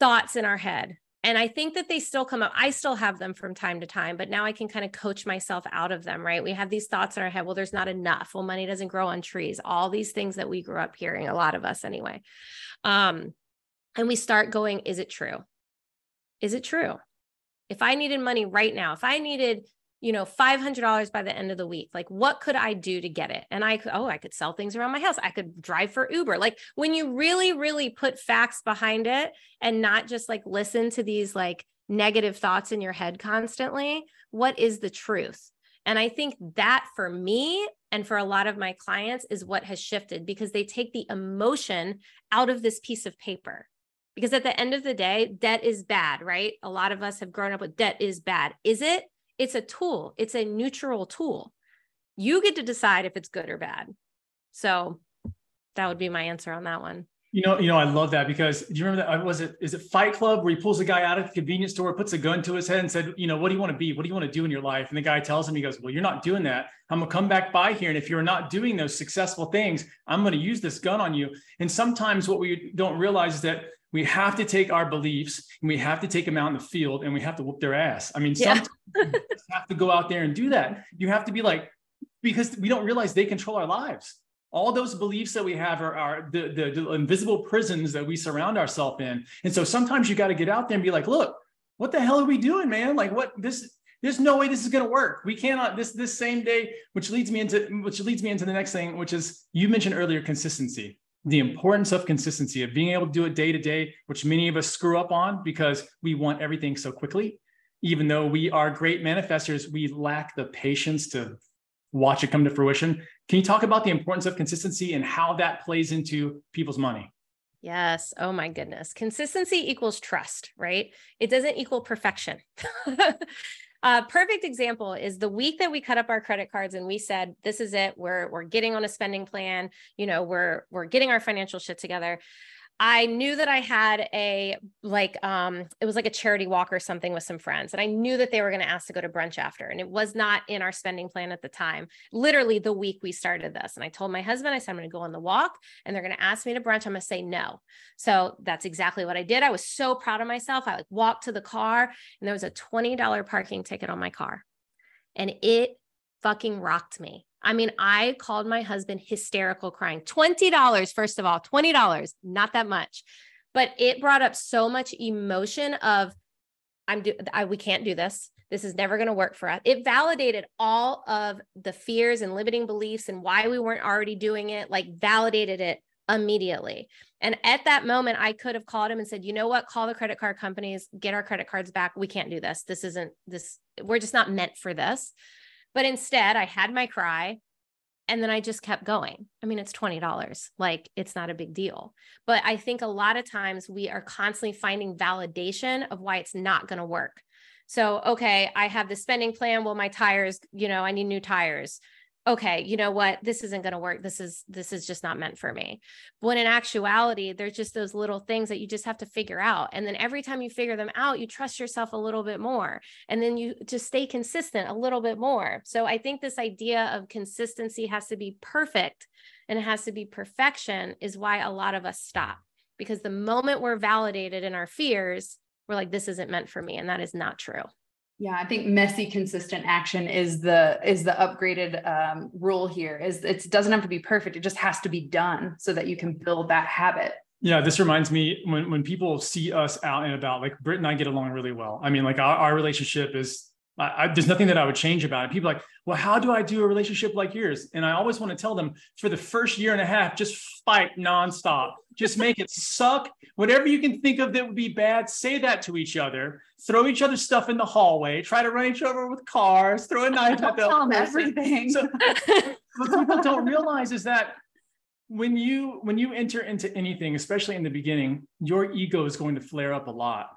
thoughts in our head and I think that they still come up. I still have them from time to time, but now I can kind of coach myself out of them, right? We have these thoughts in our head. Well, there's not enough. Well, money doesn't grow on trees. All these things that we grew up hearing, a lot of us anyway. Um, and we start going, is it true? Is it true? If I needed money right now, if I needed you know, $500 by the end of the week. Like, what could I do to get it? And I, oh, I could sell things around my house. I could drive for Uber. Like, when you really, really put facts behind it and not just like listen to these like negative thoughts in your head constantly, what is the truth? And I think that for me and for a lot of my clients is what has shifted because they take the emotion out of this piece of paper. Because at the end of the day, debt is bad, right? A lot of us have grown up with debt is bad. Is it? It's a tool, it's a neutral tool. You get to decide if it's good or bad. So that would be my answer on that one. You know, you know, I love that because do you remember that? Uh, was it is it Fight Club where he pulls a guy out of the convenience store, puts a gun to his head, and said, you know, what do you want to be? What do you want to do in your life? And the guy tells him, he goes, well, you're not doing that. I'm gonna come back by here, and if you're not doing those successful things, I'm gonna use this gun on you. And sometimes what we don't realize is that we have to take our beliefs and we have to take them out in the field and we have to whoop their ass. I mean, yeah. sometimes you have to go out there and do that. You have to be like, because we don't realize they control our lives. All those beliefs that we have are, are the, the, the invisible prisons that we surround ourselves in. And so sometimes you got to get out there and be like, look, what the hell are we doing, man? Like what this, there's no way this is going to work. We cannot this, this same day, which leads me into, which leads me into the next thing, which is you mentioned earlier, consistency the importance of consistency of being able to do it day to day which many of us screw up on because we want everything so quickly even though we are great manifestors we lack the patience to watch it come to fruition can you talk about the importance of consistency and how that plays into people's money Yes. Oh my goodness. Consistency equals trust, right? It doesn't equal perfection. A perfect example is the week that we cut up our credit cards and we said, this is it. We're we're getting on a spending plan. You know, we're we're getting our financial shit together. I knew that I had a like um it was like a charity walk or something with some friends and I knew that they were going to ask to go to brunch after and it was not in our spending plan at the time. Literally the week we started this and I told my husband I said I'm going to go on the walk and they're going to ask me to brunch I'm going to say no. So that's exactly what I did. I was so proud of myself. I like walked to the car and there was a $20 parking ticket on my car. And it fucking rocked me. I mean, I called my husband hysterical crying. $20, first of all, $20, not that much. But it brought up so much emotion of I'm do I, we can't do this. This is never going to work for us. It validated all of the fears and limiting beliefs and why we weren't already doing it, like validated it immediately. And at that moment, I could have called him and said, you know what, call the credit card companies, get our credit cards back. We can't do this. This isn't this, we're just not meant for this. But instead, I had my cry and then I just kept going. I mean, it's $20. Like it's not a big deal. But I think a lot of times we are constantly finding validation of why it's not going to work. So, okay, I have the spending plan. Well, my tires, you know, I need new tires okay you know what? This isn't going to work. This is this is just not meant for me. When in actuality there's just those little things that you just have to figure out. And then every time you figure them out you trust yourself a little bit more. And then you just stay consistent a little bit more. So i think this idea of consistency has to be perfect and it has to be perfection is why a lot of us stop. Because the moment we're validated in our fears we're like this isn't meant for me and that is not true yeah, I think messy consistent action is the is the upgraded um, rule here. Is it doesn't have to be perfect; it just has to be done so that you can build that habit. Yeah, this reminds me when when people see us out and about. Like Britt and I get along really well. I mean, like our, our relationship is I, I, there's nothing that I would change about it. People like, well, how do I do a relationship like yours? And I always want to tell them for the first year and a half, just fight nonstop. Just make it suck. Whatever you can think of that would be bad, say that to each other. Throw each other stuff in the hallway. Try to run each other with cars. Throw a knife at them. Everything. So, what people don't realize is that when you when you enter into anything, especially in the beginning, your ego is going to flare up a lot,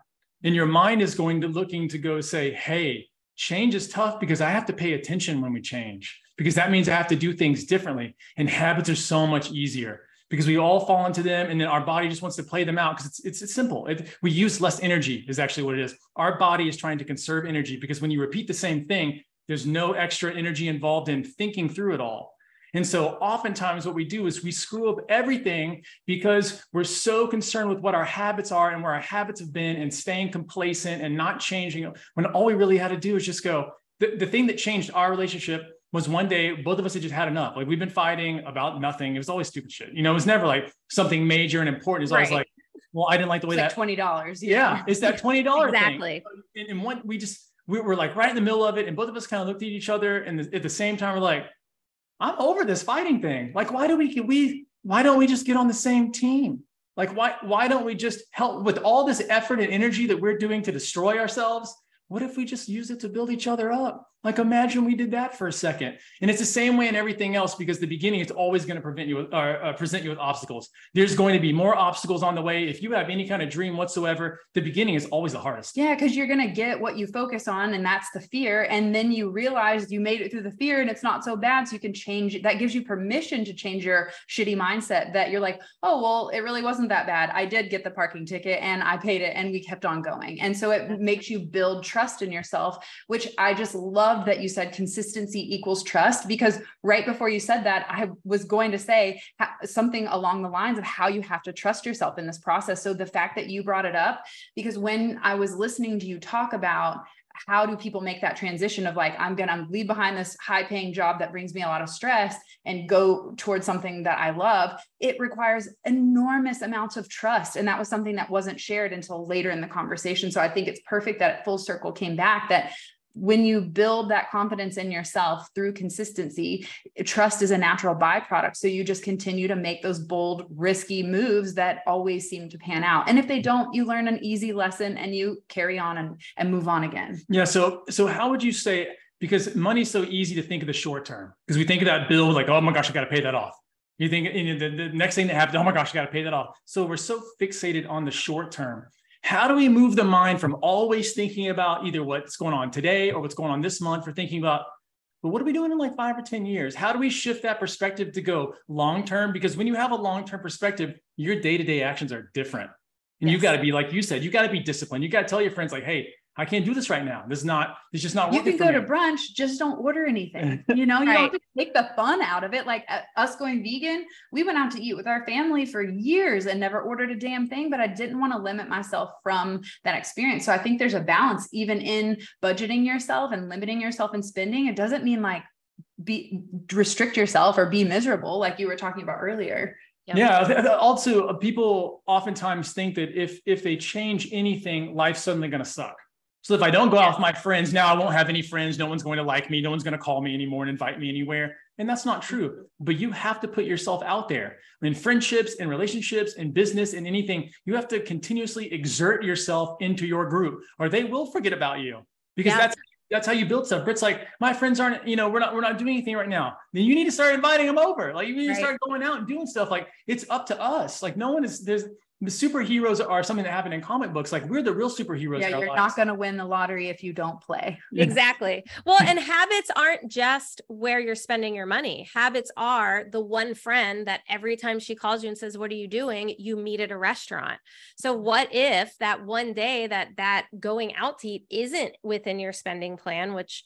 and your mind is going to looking to go say, "Hey." Change is tough because I have to pay attention when we change, because that means I have to do things differently. And habits are so much easier because we all fall into them and then our body just wants to play them out because it's, it's, it's simple. It, we use less energy, is actually what it is. Our body is trying to conserve energy because when you repeat the same thing, there's no extra energy involved in thinking through it all. And so oftentimes what we do is we screw up everything because we're so concerned with what our habits are and where our habits have been and staying complacent and not changing when all we really had to do is just go. The, the thing that changed our relationship was one day both of us had just had enough. Like we've been fighting about nothing. It was always stupid shit. You know, it was never like something major and important. It was right. always like, well, I didn't like the way it's that like twenty dollars. Yeah. yeah, it's that twenty dollars exactly. Thing. And, and one we just we were like right in the middle of it, and both of us kind of looked at each other, and at the same time we're like, I'm over this fighting thing. Like, why do we we why don't we just get on the same team? Like, why why don't we just help with all this effort and energy that we're doing to destroy ourselves? What if we just use it to build each other up? Like imagine we did that for a second. And it's the same way in everything else because the beginning is always going to prevent you with, or uh, present you with obstacles. There's going to be more obstacles on the way. If you have any kind of dream whatsoever, the beginning is always the hardest. Yeah, because you're going to get what you focus on, and that's the fear. And then you realize you made it through the fear, and it's not so bad. So you can change. That gives you permission to change your shitty mindset. That you're like, oh well, it really wasn't that bad. I did get the parking ticket, and I paid it, and we kept on going. And so it makes you build trust in yourself, which I just love love that you said consistency equals trust because right before you said that, I was going to say something along the lines of how you have to trust yourself in this process. So the fact that you brought it up, because when I was listening to you talk about how do people make that transition of like i'm going to leave behind this high paying job that brings me a lot of stress and go towards something that i love it requires enormous amounts of trust and that was something that wasn't shared until later in the conversation so i think it's perfect that full circle came back that when you build that confidence in yourself through consistency, trust is a natural byproduct. So you just continue to make those bold, risky moves that always seem to pan out. And if they don't, you learn an easy lesson and you carry on and, and move on again. Yeah. So, so how would you say, because money's so easy to think of the short term, because we think of that bill like, oh my gosh, I got to pay that off. You think you know, the, the next thing that happens, oh my gosh, I got to pay that off. So we're so fixated on the short term how do we move the mind from always thinking about either what's going on today or what's going on this month for thinking about but what are we doing in like five or 10 years? How do we shift that perspective to go long term? Because when you have a long term perspective, your day to day actions are different. And yes. you got to be, like you said, you've got to be disciplined. You got to tell your friends, like, hey, I can't do this right now. This is not, it's just not working. You can go to brunch, just don't order anything. You know, you right. have to take the fun out of it. Like uh, us going vegan, we went out to eat with our family for years and never ordered a damn thing, but I didn't want to limit myself from that experience. So I think there's a balance even in budgeting yourself and limiting yourself in spending. It doesn't mean like be restrict yourself or be miserable, like you were talking about earlier. Yep. Yeah. Also, uh, people oftentimes think that if if they change anything, life's suddenly going to suck. So if I don't go out with my friends now, I won't have any friends. No one's going to like me. No one's going to call me anymore and invite me anywhere. And that's not true. But you have to put yourself out there in friendships, in relationships, in business, in anything. You have to continuously exert yourself into your group, or they will forget about you because yeah. that's that's how you build stuff. Britt's like, my friends aren't, you know, we're not, we're not doing anything right now. Then you need to start inviting them over. Like you need right. to start going out and doing stuff. Like it's up to us. Like no one is there's the superheroes are something that happened in comic books. Like we're the real superheroes. Yeah, you're not going to win the lottery if you don't play. Exactly. Well, and habits aren't just where you're spending your money. Habits are the one friend that every time she calls you and says, "What are you doing?" you meet at a restaurant. So what if that one day that that going out to eat isn't within your spending plan, which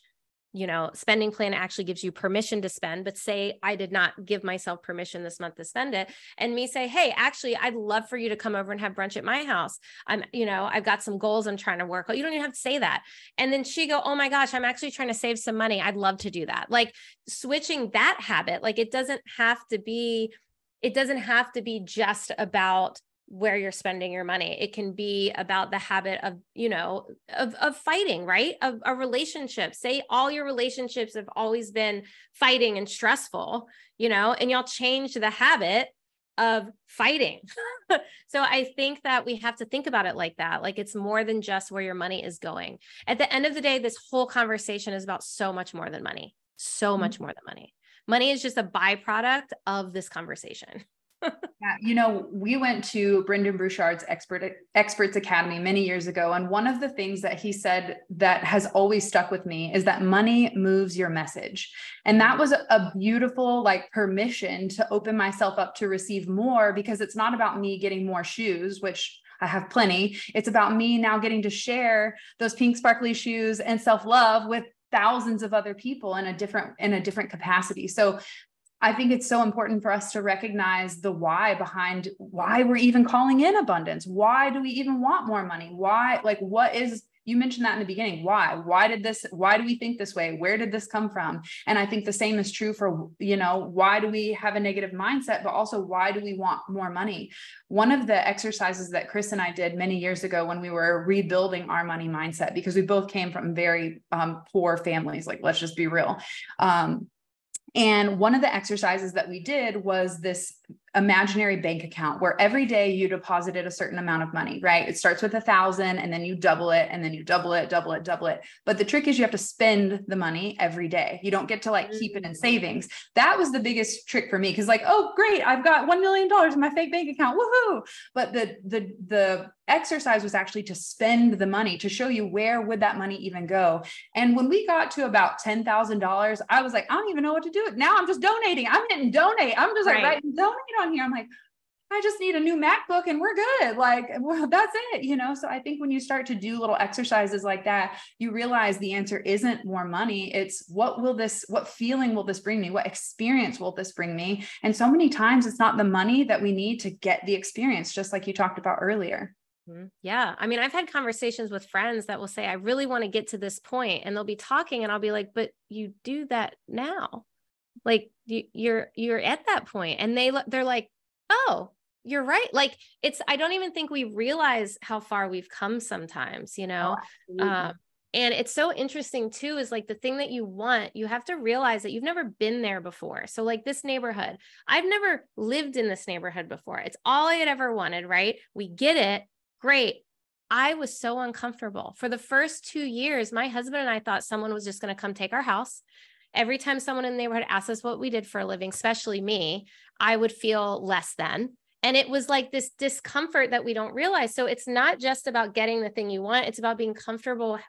you know, spending plan actually gives you permission to spend, but say I did not give myself permission this month to spend it. And me say, hey, actually, I'd love for you to come over and have brunch at my house. I'm, you know, I've got some goals I'm trying to work. On. You don't even have to say that. And then she go, oh my gosh, I'm actually trying to save some money. I'd love to do that. Like switching that habit, like it doesn't have to be, it doesn't have to be just about where you're spending your money. It can be about the habit of you know of, of fighting right? Of a relationship. Say all your relationships have always been fighting and stressful you know and y'all change the habit of fighting. So i think that we have to think about it like that. Like it's more than just where your money is going. At the end of the day this whole conversation is about so much more than money. So mm-hmm. much more than money. Money is just a byproduct of this conversation yeah, you know, we went to Brendon Burchard's Expert Experts Academy many years ago, and one of the things that he said that has always stuck with me is that money moves your message, and that was a beautiful like permission to open myself up to receive more because it's not about me getting more shoes, which I have plenty. It's about me now getting to share those pink sparkly shoes and self love with thousands of other people in a different in a different capacity so I think it's so important for us to recognize the why behind why we're even calling in abundance. Why do we even want more money? Why, like, what is, you mentioned that in the beginning. Why? Why did this, why do we think this way? Where did this come from? And I think the same is true for, you know, why do we have a negative mindset, but also why do we want more money? One of the exercises that Chris and I did many years ago when we were rebuilding our money mindset, because we both came from very um, poor families, like, let's just be real. Um, and one of the exercises that we did was this imaginary bank account where every day you deposited a certain amount of money, right? It starts with a thousand and then you double it and then you double it, double it, double it. But the trick is you have to spend the money every day. You don't get to like keep it in mm. savings. That was the biggest trick for me because like, oh great, I've got $1 million in my fake bank account. Woohoo. But the the the exercise was actually to spend the money to show you where would that money even go. And when we got to about $10,000, I was like, I don't even know what to do. Now I'm just donating. I'm hitting donate. I'm just like right. writing donate on here. I'm like, I just need a new MacBook and we're good. Like, well, that's it, you know? So I think when you start to do little exercises like that, you realize the answer isn't more money. It's what will this, what feeling will this bring me? What experience will this bring me? And so many times it's not the money that we need to get the experience, just like you talked about earlier. Mm-hmm. Yeah. I mean, I've had conversations with friends that will say, I really want to get to this point, And they'll be talking, and I'll be like, but you do that now. Like you, you're you're at that. And they they're like, oh, you're right. Like it's I don't even think we realize how far we've come sometimes, you know. Oh, um, and it's so interesting too, is like the thing that you want, you have to realize that you've never been there before. So, like this neighborhood, I've never lived in this neighborhood before. It's all I had ever wanted, right? We get it. Great. I was so uncomfortable. For the first two years, my husband and I thought someone was just going to come take our house. Every time someone in the neighborhood asked us what we did for a living, especially me, I would feel less than. And it was like this discomfort that we don't realize. So it's not just about getting the thing you want, it's about being comfortable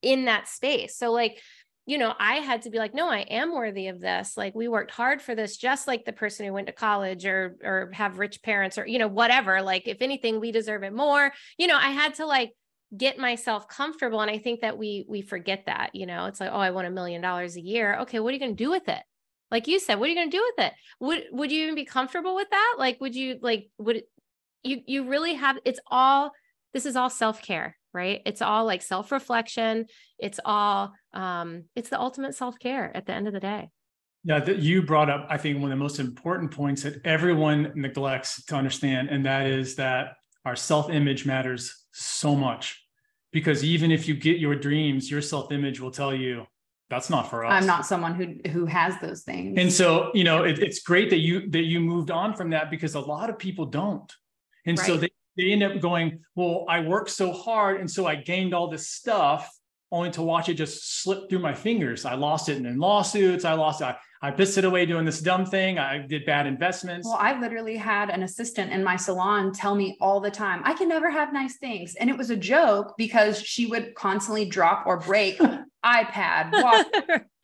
in that space. So, like, you know, I had to be like, no, I am worthy of this. Like we worked hard for this, just like the person who went to college or or have rich parents or, you know, whatever. Like if anything, we deserve it more. You know, I had to like get myself comfortable. And I think that we we forget that, you know, it's like, oh, I want a million dollars a year. Okay, what are you gonna do with it? Like you said, what are you gonna do with it? Would would you even be comfortable with that? Like, would you like would you you really have it's all this is all self-care right it's all like self-reflection it's all um it's the ultimate self-care at the end of the day yeah that you brought up i think one of the most important points that everyone neglects to understand and that is that our self-image matters so much because even if you get your dreams your self-image will tell you that's not for us. I'm not someone who who has those things. And so, you know, it, it's great that you that you moved on from that because a lot of people don't. And right. so they, they end up going, well, I worked so hard. And so I gained all this stuff only to watch it just slip through my fingers. I lost it in lawsuits. I lost it. I pissed it away doing this dumb thing. I did bad investments. Well, I literally had an assistant in my salon tell me all the time, I can never have nice things. And it was a joke because she would constantly drop or break iPad, watch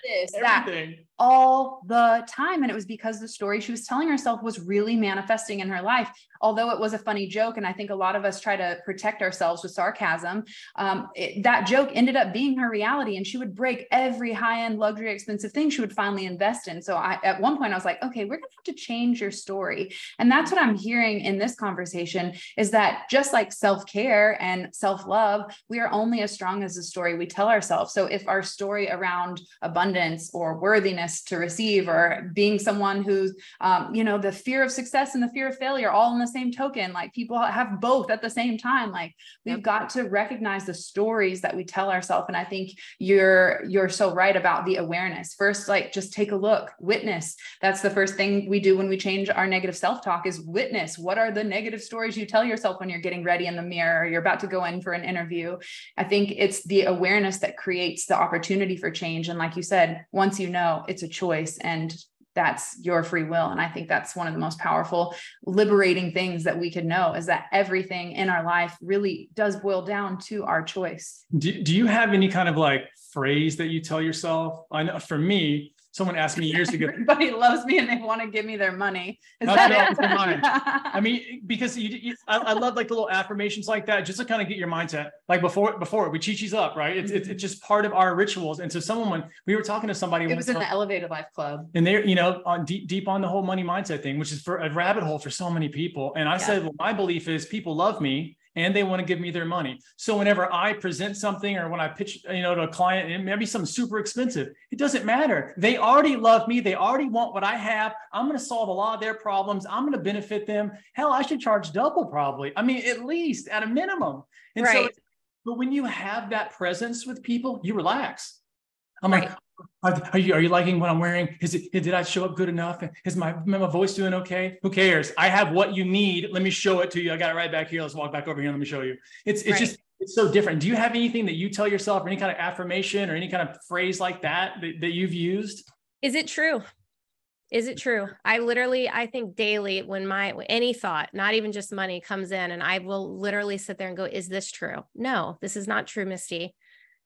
this, Everything. that all the time. And it was because the story she was telling herself was really manifesting in her life. Although it was a funny joke, and I think a lot of us try to protect ourselves with sarcasm, um, it, that joke ended up being her reality. And she would break every high end, luxury, expensive thing she would finally invest in. So I, at one point, I was like, okay, we're going to have to change your story. And that's what I'm hearing in this conversation is that just like self care and self love, we are only as strong as the story we tell ourselves. So if our story around abundance or worthiness to receive or being someone who's um, you know the fear of success and the fear of failure all in the same token like people have both at the same time like we've yep. got to recognize the stories that we tell ourselves and i think you're you're so right about the awareness. First like just take a look witness. That's the first thing we do when we change our negative self-talk is witness. What are the negative stories you tell yourself when you're getting ready in the mirror you're about to go in for an interview? I think it's the awareness that creates the opportunity for change and like you said once you know it's a choice and that's your free will. And i think that's one of the most powerful liberating things that we could know is that everything in our life really does boil down to our choice. Do, do you have any kind of like phrase that you tell yourself? I know for me someone asked me years ago. Everybody loves me and they want to give me their money. Is that it? I mean, because you, you I, I, love like the little affirmations like that, just to kind of get your mindset. Like before, before we chi-chi's up, right? It's, it's, mm-hmm. it's just part of our rituals. And so someone, when we were talking to somebody, it was in the Elevated Life Club, and they're you know on deep deep on the whole money mindset thing, which is for a rabbit hole for so many people. And I yeah. said, well, my belief is people love me and they want to give me their money. So whenever I present something or when I pitch, you know, to a client, and maybe something super expensive, it doesn't matter. They already love me. They already want what I have. I'm going to solve a lot of their problems. I'm going to benefit them. Hell, I should charge double probably. I mean, at least at a minimum. And right. so, but when you have that presence with people, you relax. I'm right. like, are you, are you liking what I'm wearing? Is it, did I show up good enough? Is my, my voice doing okay? Who cares? I have what you need. Let me show it to you. I got it right back here. Let's walk back over here. Let me show you. It's, it's right. just, it's so different. Do you have anything that you tell yourself or any kind of affirmation or any kind of phrase like that, that, that you've used? Is it true? Is it true? I literally, I think daily when my any thought, not even just money, comes in, and I will literally sit there and go, "Is this true? No, this is not true, Misty."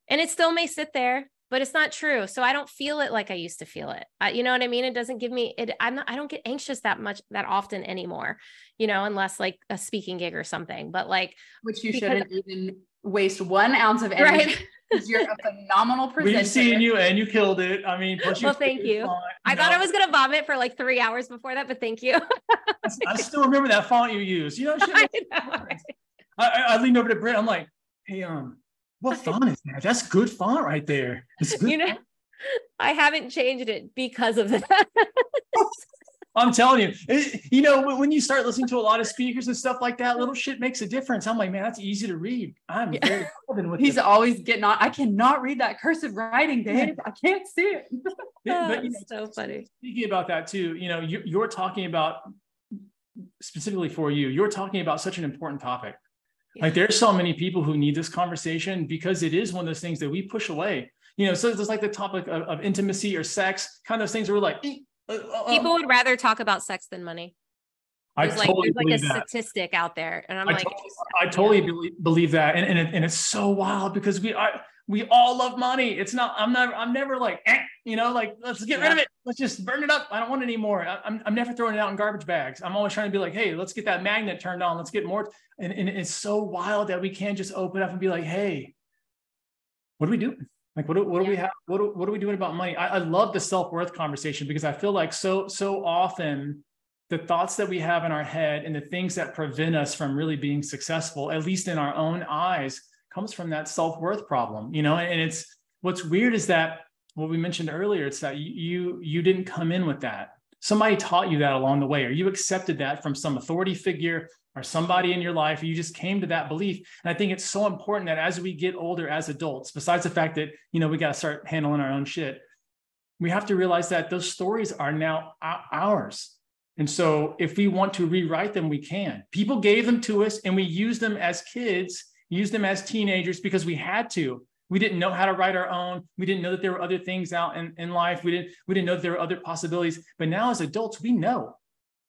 And it still may sit there but it's not true. So I don't feel it like I used to feel it. Uh, you know what I mean? It doesn't give me it. I'm not, I don't get anxious that much that often anymore, you know, unless like a speaking gig or something, but like, which you shouldn't even waste one ounce of energy. Right? You're a phenomenal presenter. We've seen you and you killed it. I mean, well, thank you. Font, I know. thought I was going to vomit for like three hours before that, but thank you. I still remember that font you used. You know, I, know I, I leaned over to Britt. I'm like, hey, um, what font is that? That's good font right there. you know, I haven't changed it because of that. I'm telling you, it, you know, when you start listening to a lot of speakers and stuff like that, little shit makes a difference. I'm like, man, that's easy to read. I'm very with He's always getting on. I cannot read that cursive writing, Dave. I can't see it. but, ah, you know, so funny. Speaking about that too, you know, you, you're talking about specifically for you, you're talking about such an important topic. Like there's so many people who need this conversation because it is one of those things that we push away. You know, so it's like the topic of, of intimacy or sex, kind of those things where we're like, uh, uh, people would rather talk about sex than money. There's I like totally there's like a that. statistic out there, and I'm I like, totally, I totally yeah. believe, believe that, and and, it, and it's so wild because we I, we all love money. It's not. I'm not. I'm never like, eh, you know, like let's get yeah. rid of it. Let's just burn it up. I don't want it anymore. I, I'm I'm never throwing it out in garbage bags. I'm always trying to be like, hey, let's get that magnet turned on. Let's get more. And, and it's so wild that we can't just open up and be like, hey, what do we do? Like, what do, what do we have? What, do, what are we doing about money? I, I love the self worth conversation because I feel like so so often the thoughts that we have in our head and the things that prevent us from really being successful, at least in our own eyes, comes from that self worth problem. You know, and it's what's weird is that what we mentioned earlier. It's that you you didn't come in with that. somebody taught you that along the way, or you accepted that from some authority figure or somebody in your life, you just came to that belief. And I think it's so important that as we get older as adults, besides the fact that, you know, we got to start handling our own shit, we have to realize that those stories are now ours. And so if we want to rewrite them, we can. People gave them to us and we used them as kids, used them as teenagers because we had to. We didn't know how to write our own. We didn't know that there were other things out in, in life. We didn't, we didn't know that there were other possibilities. But now as adults, we know.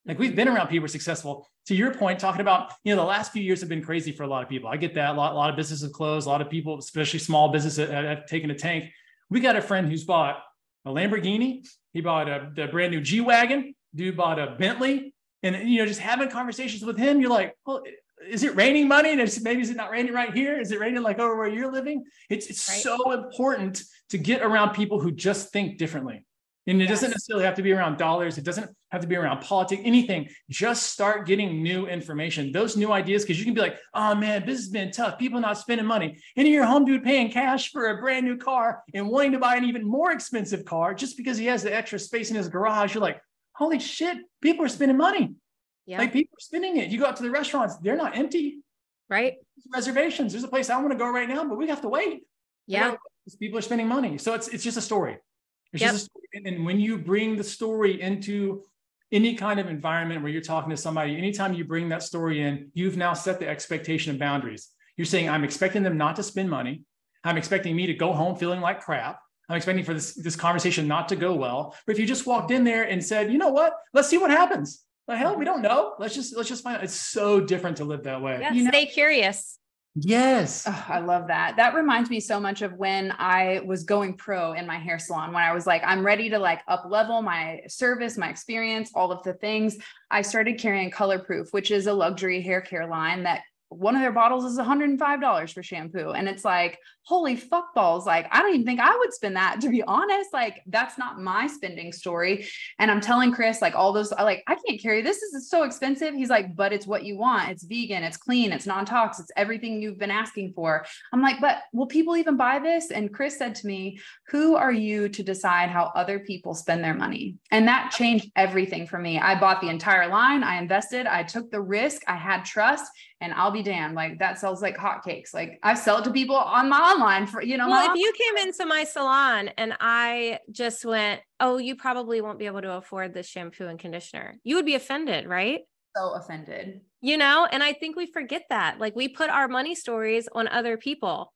Like we've been around people successful. To your point, talking about, you know, the last few years have been crazy for a lot of people. I get that. A lot, a lot of businesses have closed. A lot of people, especially small businesses, have, have taken a tank. We got a friend who's bought a Lamborghini. He bought a, a brand new G Wagon. Dude bought a Bentley. And, you know, just having conversations with him, you're like, well, is it raining money? And it's, maybe is it not raining right here? Is it raining like over where you're living? It's, it's right. so important to get around people who just think differently. And it yes. doesn't necessarily have to be around dollars. It doesn't have to be around politics, anything. Just start getting new information, those new ideas, because you can be like, oh man, business has been tough. People not spending money. And your home dude paying cash for a brand new car and wanting to buy an even more expensive car just because he has the extra space in his garage. You're like, holy shit, people are spending money. Yeah. Like people are spending it. You go out to the restaurants, they're not empty. Right. Reservations. There's a place I want to go right now, but we have to wait. Yeah. People are spending money. So it's it's just a story. It's yep. just a story. And when you bring the story into any kind of environment where you're talking to somebody, anytime you bring that story in, you've now set the expectation of boundaries. You're saying, I'm expecting them not to spend money. I'm expecting me to go home feeling like crap. I'm expecting for this, this conversation not to go well. But if you just walked in there and said, you know what, let's see what happens. The hell, we mm-hmm. don't know. Let's just let's just find out. It's so different to live that way. Yeah, you stay curious. Yes. Oh, I love that. That reminds me so much of when I was going pro in my hair salon, when I was like, I'm ready to like up level my service, my experience, all of the things. I started carrying Color Proof, which is a luxury hair care line that one of their bottles is $105 for shampoo. And it's like, holy fuck balls. Like, I don't even think I would spend that to be honest. Like, that's not my spending story. And I'm telling Chris, like, all those, like, I can't carry this. This is so expensive. He's like, but it's what you want. It's vegan, it's clean, it's non tox, it's everything you've been asking for. I'm like, but will people even buy this? And Chris said to me, who are you to decide how other people spend their money? And that changed everything for me. I bought the entire line, I invested, I took the risk, I had trust, and I'll be damned. Like, that sells like hotcakes. Like, I sell it to people on my online for you know well if you came into my salon and i just went oh you probably won't be able to afford this shampoo and conditioner you would be offended right so offended you know and i think we forget that like we put our money stories on other people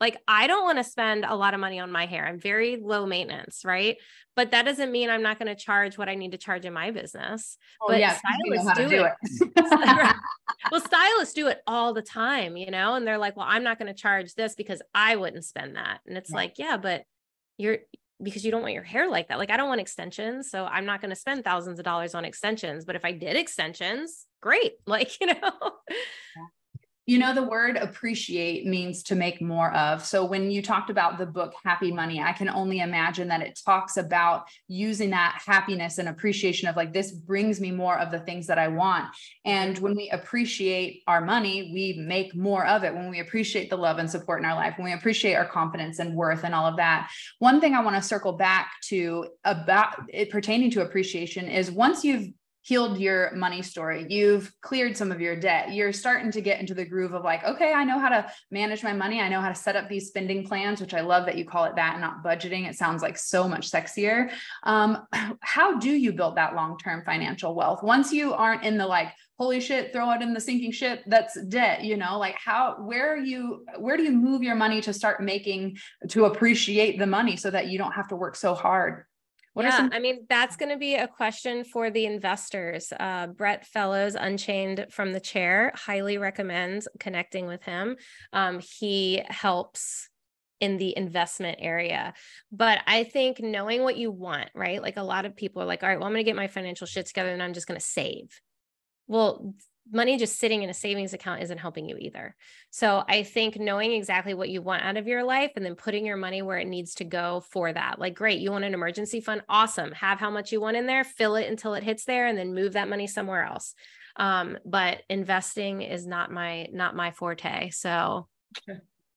like I don't want to spend a lot of money on my hair. I'm very low maintenance, right? But that doesn't mean I'm not going to charge what I need to charge in my business. Oh, but yeah, stylists do, do, it. it. well, stylists do it all the time, you know, and they're like, well, I'm not going to charge this because I wouldn't spend that. And it's yeah. like, yeah, but you're because you don't want your hair like that. Like I don't want extensions, so I'm not going to spend thousands of dollars on extensions, but if I did extensions, great. Like, you know. Yeah. You know, the word appreciate means to make more of. So when you talked about the book Happy Money, I can only imagine that it talks about using that happiness and appreciation of like, this brings me more of the things that I want. And when we appreciate our money, we make more of it. When we appreciate the love and support in our life, when we appreciate our confidence and worth and all of that. One thing I want to circle back to about it pertaining to appreciation is once you've healed your money story. You've cleared some of your debt. You're starting to get into the groove of like, okay, I know how to manage my money. I know how to set up these spending plans, which I love that you call it that and not budgeting. It sounds like so much sexier. Um, how do you build that long term financial wealth once you aren't in the like, holy shit throw it in the sinking ship that's debt you know like how where you where do you move your money to start making to appreciate the money so that you don't have to work so hard what yeah, some- I mean, that's going to be a question for the investors. Uh, Brett Fellows, Unchained from the Chair, highly recommends connecting with him. Um, he helps in the investment area. But I think knowing what you want, right? Like a lot of people are like, all right, well, I'm going to get my financial shit together and I'm just going to save. Well, money just sitting in a savings account isn't helping you either. So I think knowing exactly what you want out of your life and then putting your money where it needs to go for that. Like, great, you want an emergency fund? Awesome. Have how much you want in there, fill it until it hits there, and then move that money somewhere else. Um, but investing is not my not my forte. So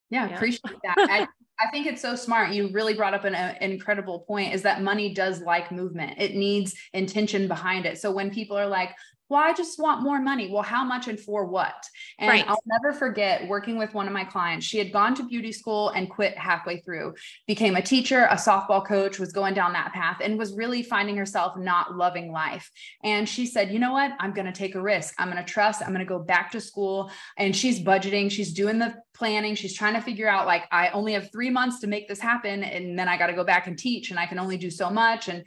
Yeah, yeah. appreciate that. I, I think it's so smart. You really brought up an, an, incredible point is that money does like movement. It needs intention behind it. So when people are like, well, I just want more money. Well, how much and for what? And right. I'll never forget working with one of my clients. She had gone to beauty school and quit halfway through, became a teacher, a softball coach, was going down that path and was really finding herself not loving life. And she said, you know what? I'm going to take a risk. I'm going to trust. I'm going to go back to school. And she's budgeting, she's doing the planning. She's trying to figure out, like, I only have three months to make this happen. And then I got to go back and teach, and I can only do so much. And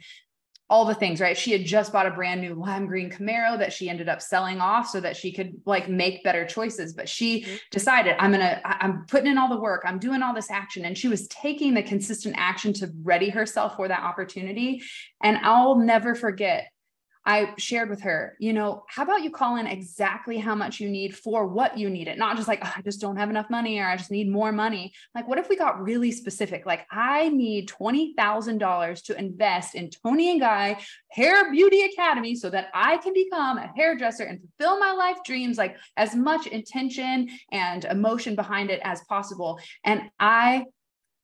all the things, right? She had just bought a brand new lime green Camaro that she ended up selling off so that she could like make better choices. But she mm-hmm. decided, I'm going to, I'm putting in all the work, I'm doing all this action. And she was taking the consistent action to ready herself for that opportunity. And I'll never forget I shared with her, you know, how about you call in exactly how much you need for what you need it, not just like, oh, I just don't have enough money or I just need more money. Like, what if we got really specific? Like, I need $20,000 to invest in Toni and Guy Hair Beauty Academy so that I can become a hairdresser and fulfill my life dreams, like as much intention and emotion behind it as possible. And I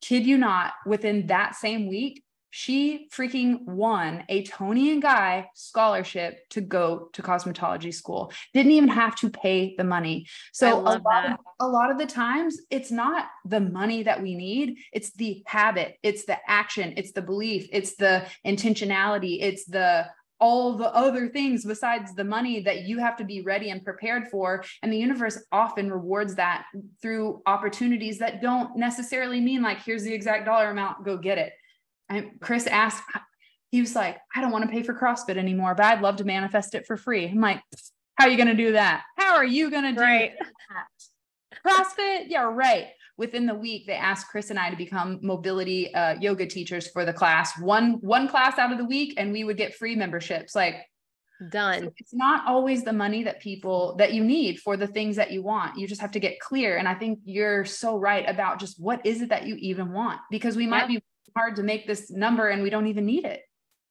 kid you not, within that same week, she freaking won a Toni and Guy scholarship to go to cosmetology school. Didn't even have to pay the money. So a lot, of, a lot of the times it's not the money that we need, it's the habit, it's the action, it's the belief, it's the intentionality, it's the all the other things besides the money that you have to be ready and prepared for. And the universe often rewards that through opportunities that don't necessarily mean like, here's the exact dollar amount, go get it. I, Chris asked, he was like, I don't want to pay for CrossFit anymore, but I'd love to manifest it for free. I'm like, how are you going to do that? How are you going to do right. that? CrossFit? Yeah, right. Within the week, they asked Chris and I to become mobility uh, yoga teachers for the class. One one class out of the week, and we would get free memberships. Like done. So it's not always the money that people that you need for the things that you want. You just have to get clear. And I think you're so right about just what is it that you even want? Because we might be hard to make this number and we don't even need it.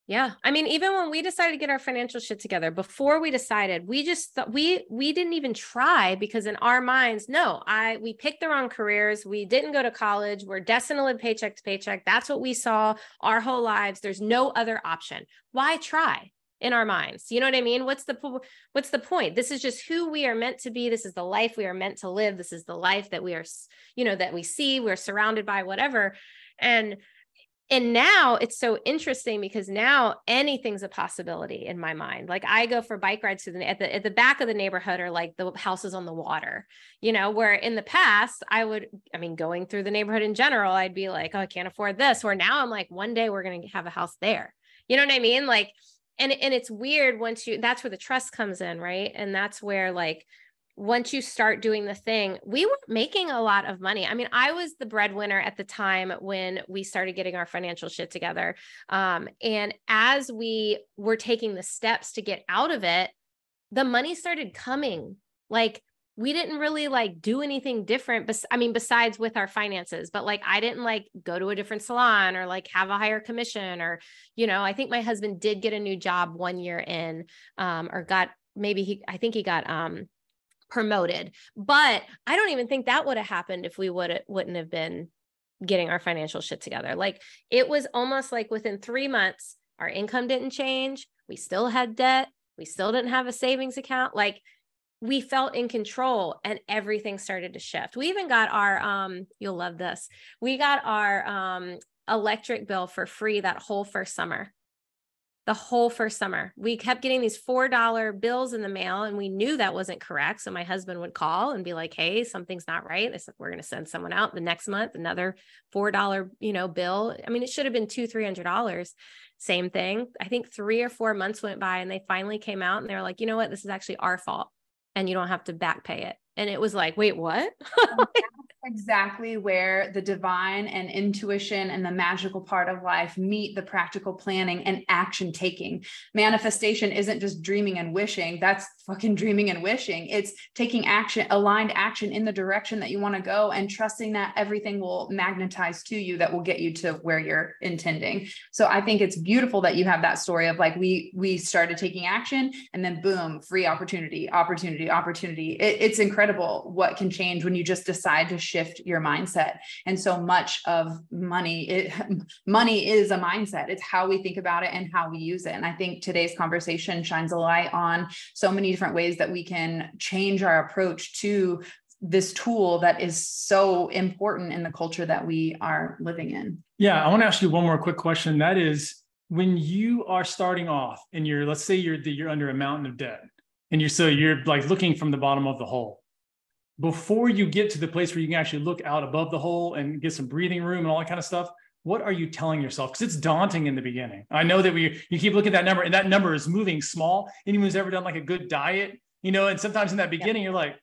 Yeah. I mean, even when we decided to get our financial shit together, before we decided, we just thought we we didn't even try because in our minds, no, I we picked the wrong careers. We didn't go to college. We're destined to live paycheck to paycheck. That's what we saw our whole lives. There's no other option. Why try? in our minds. You know what I mean? What's the what's the point? This is just who we are meant to be. This is the life we are meant to live. This is the life that we are, you know, that we see, we're surrounded by whatever. And and now it's so interesting because now anything's a possibility in my mind. Like i go for bike rides to the at the at the back of the neighborhood or like the houses on the water you know where in the past i would i mean going through the neighborhood in general i'd be like oh i can't afford this where now i'm like one day we're going to have a house there. You know what i mean? Like and and it's weird once you that's where the trust comes in right? And that's where like once you start doing the thing, we were making a lot of money. I mean, I was the breadwinner at the time when we started getting our financial shit together. Um, and as we were taking the steps to get out of it, the money started coming. Like we didn't really like do anything different. Bes- I mean, besides with our finances, but like I didn't like go to a different salon or like have a higher commission or, you know, I think my husband did get a new job one year in, um, or got maybe he, I think he got, um, promoted. But I don't even think that would have happened if we would wouldn't have been getting our financial shit together. Like it was almost like within 3 months our income didn't change, we still had debt, we still didn't have a savings account like we felt in control and everything started to shift. We even got our um you'll love this. We got our um electric bill for free that whole first summer the whole first summer. We kept getting these $4 bills in the mail and we knew that wasn't correct. So my husband would call and be like, Hey, something's not right. They said, we're going to send someone out the next month, another $4, you know, bill. I mean, it should have been two, $300. Same thing. I think three or four months went by and they finally came out and they were like, you know what? This is actually our fault and you don't have to back pay it. And it was like, wait, what? Oh, exactly where the divine and intuition and the magical part of life meet the practical planning and action taking. Manifestation isn't just dreaming and wishing, that's fucking dreaming and wishing. It's taking action, aligned action in the direction that you want to go and trusting that everything will magnetize to you that will get you to where you're intending. So I think it's beautiful that you have that story of like we we started taking action and then boom, free opportunity, opportunity, opportunity. It, it's incredible what can change when you just decide to shift shift your mindset. And so much of money, it, money is a mindset. It's how we think about it and how we use it. And I think today's conversation shines a light on so many different ways that we can change our approach to this tool that is so important in the culture that we are living in. Yeah, I want to ask you one more quick question. That is, when you are starting off and you're, let's say you're you're under a mountain of debt, and you're so you're like looking from the bottom of the hole. Before you get to the place where you can actually look out above the hole and get some breathing room and all that kind of stuff, what are you telling yourself? Because it's daunting in the beginning. I know that we you keep looking at that number, and that number is moving small. Anyone who's ever done like a good diet, you know, and sometimes in that beginning, yeah. you're like,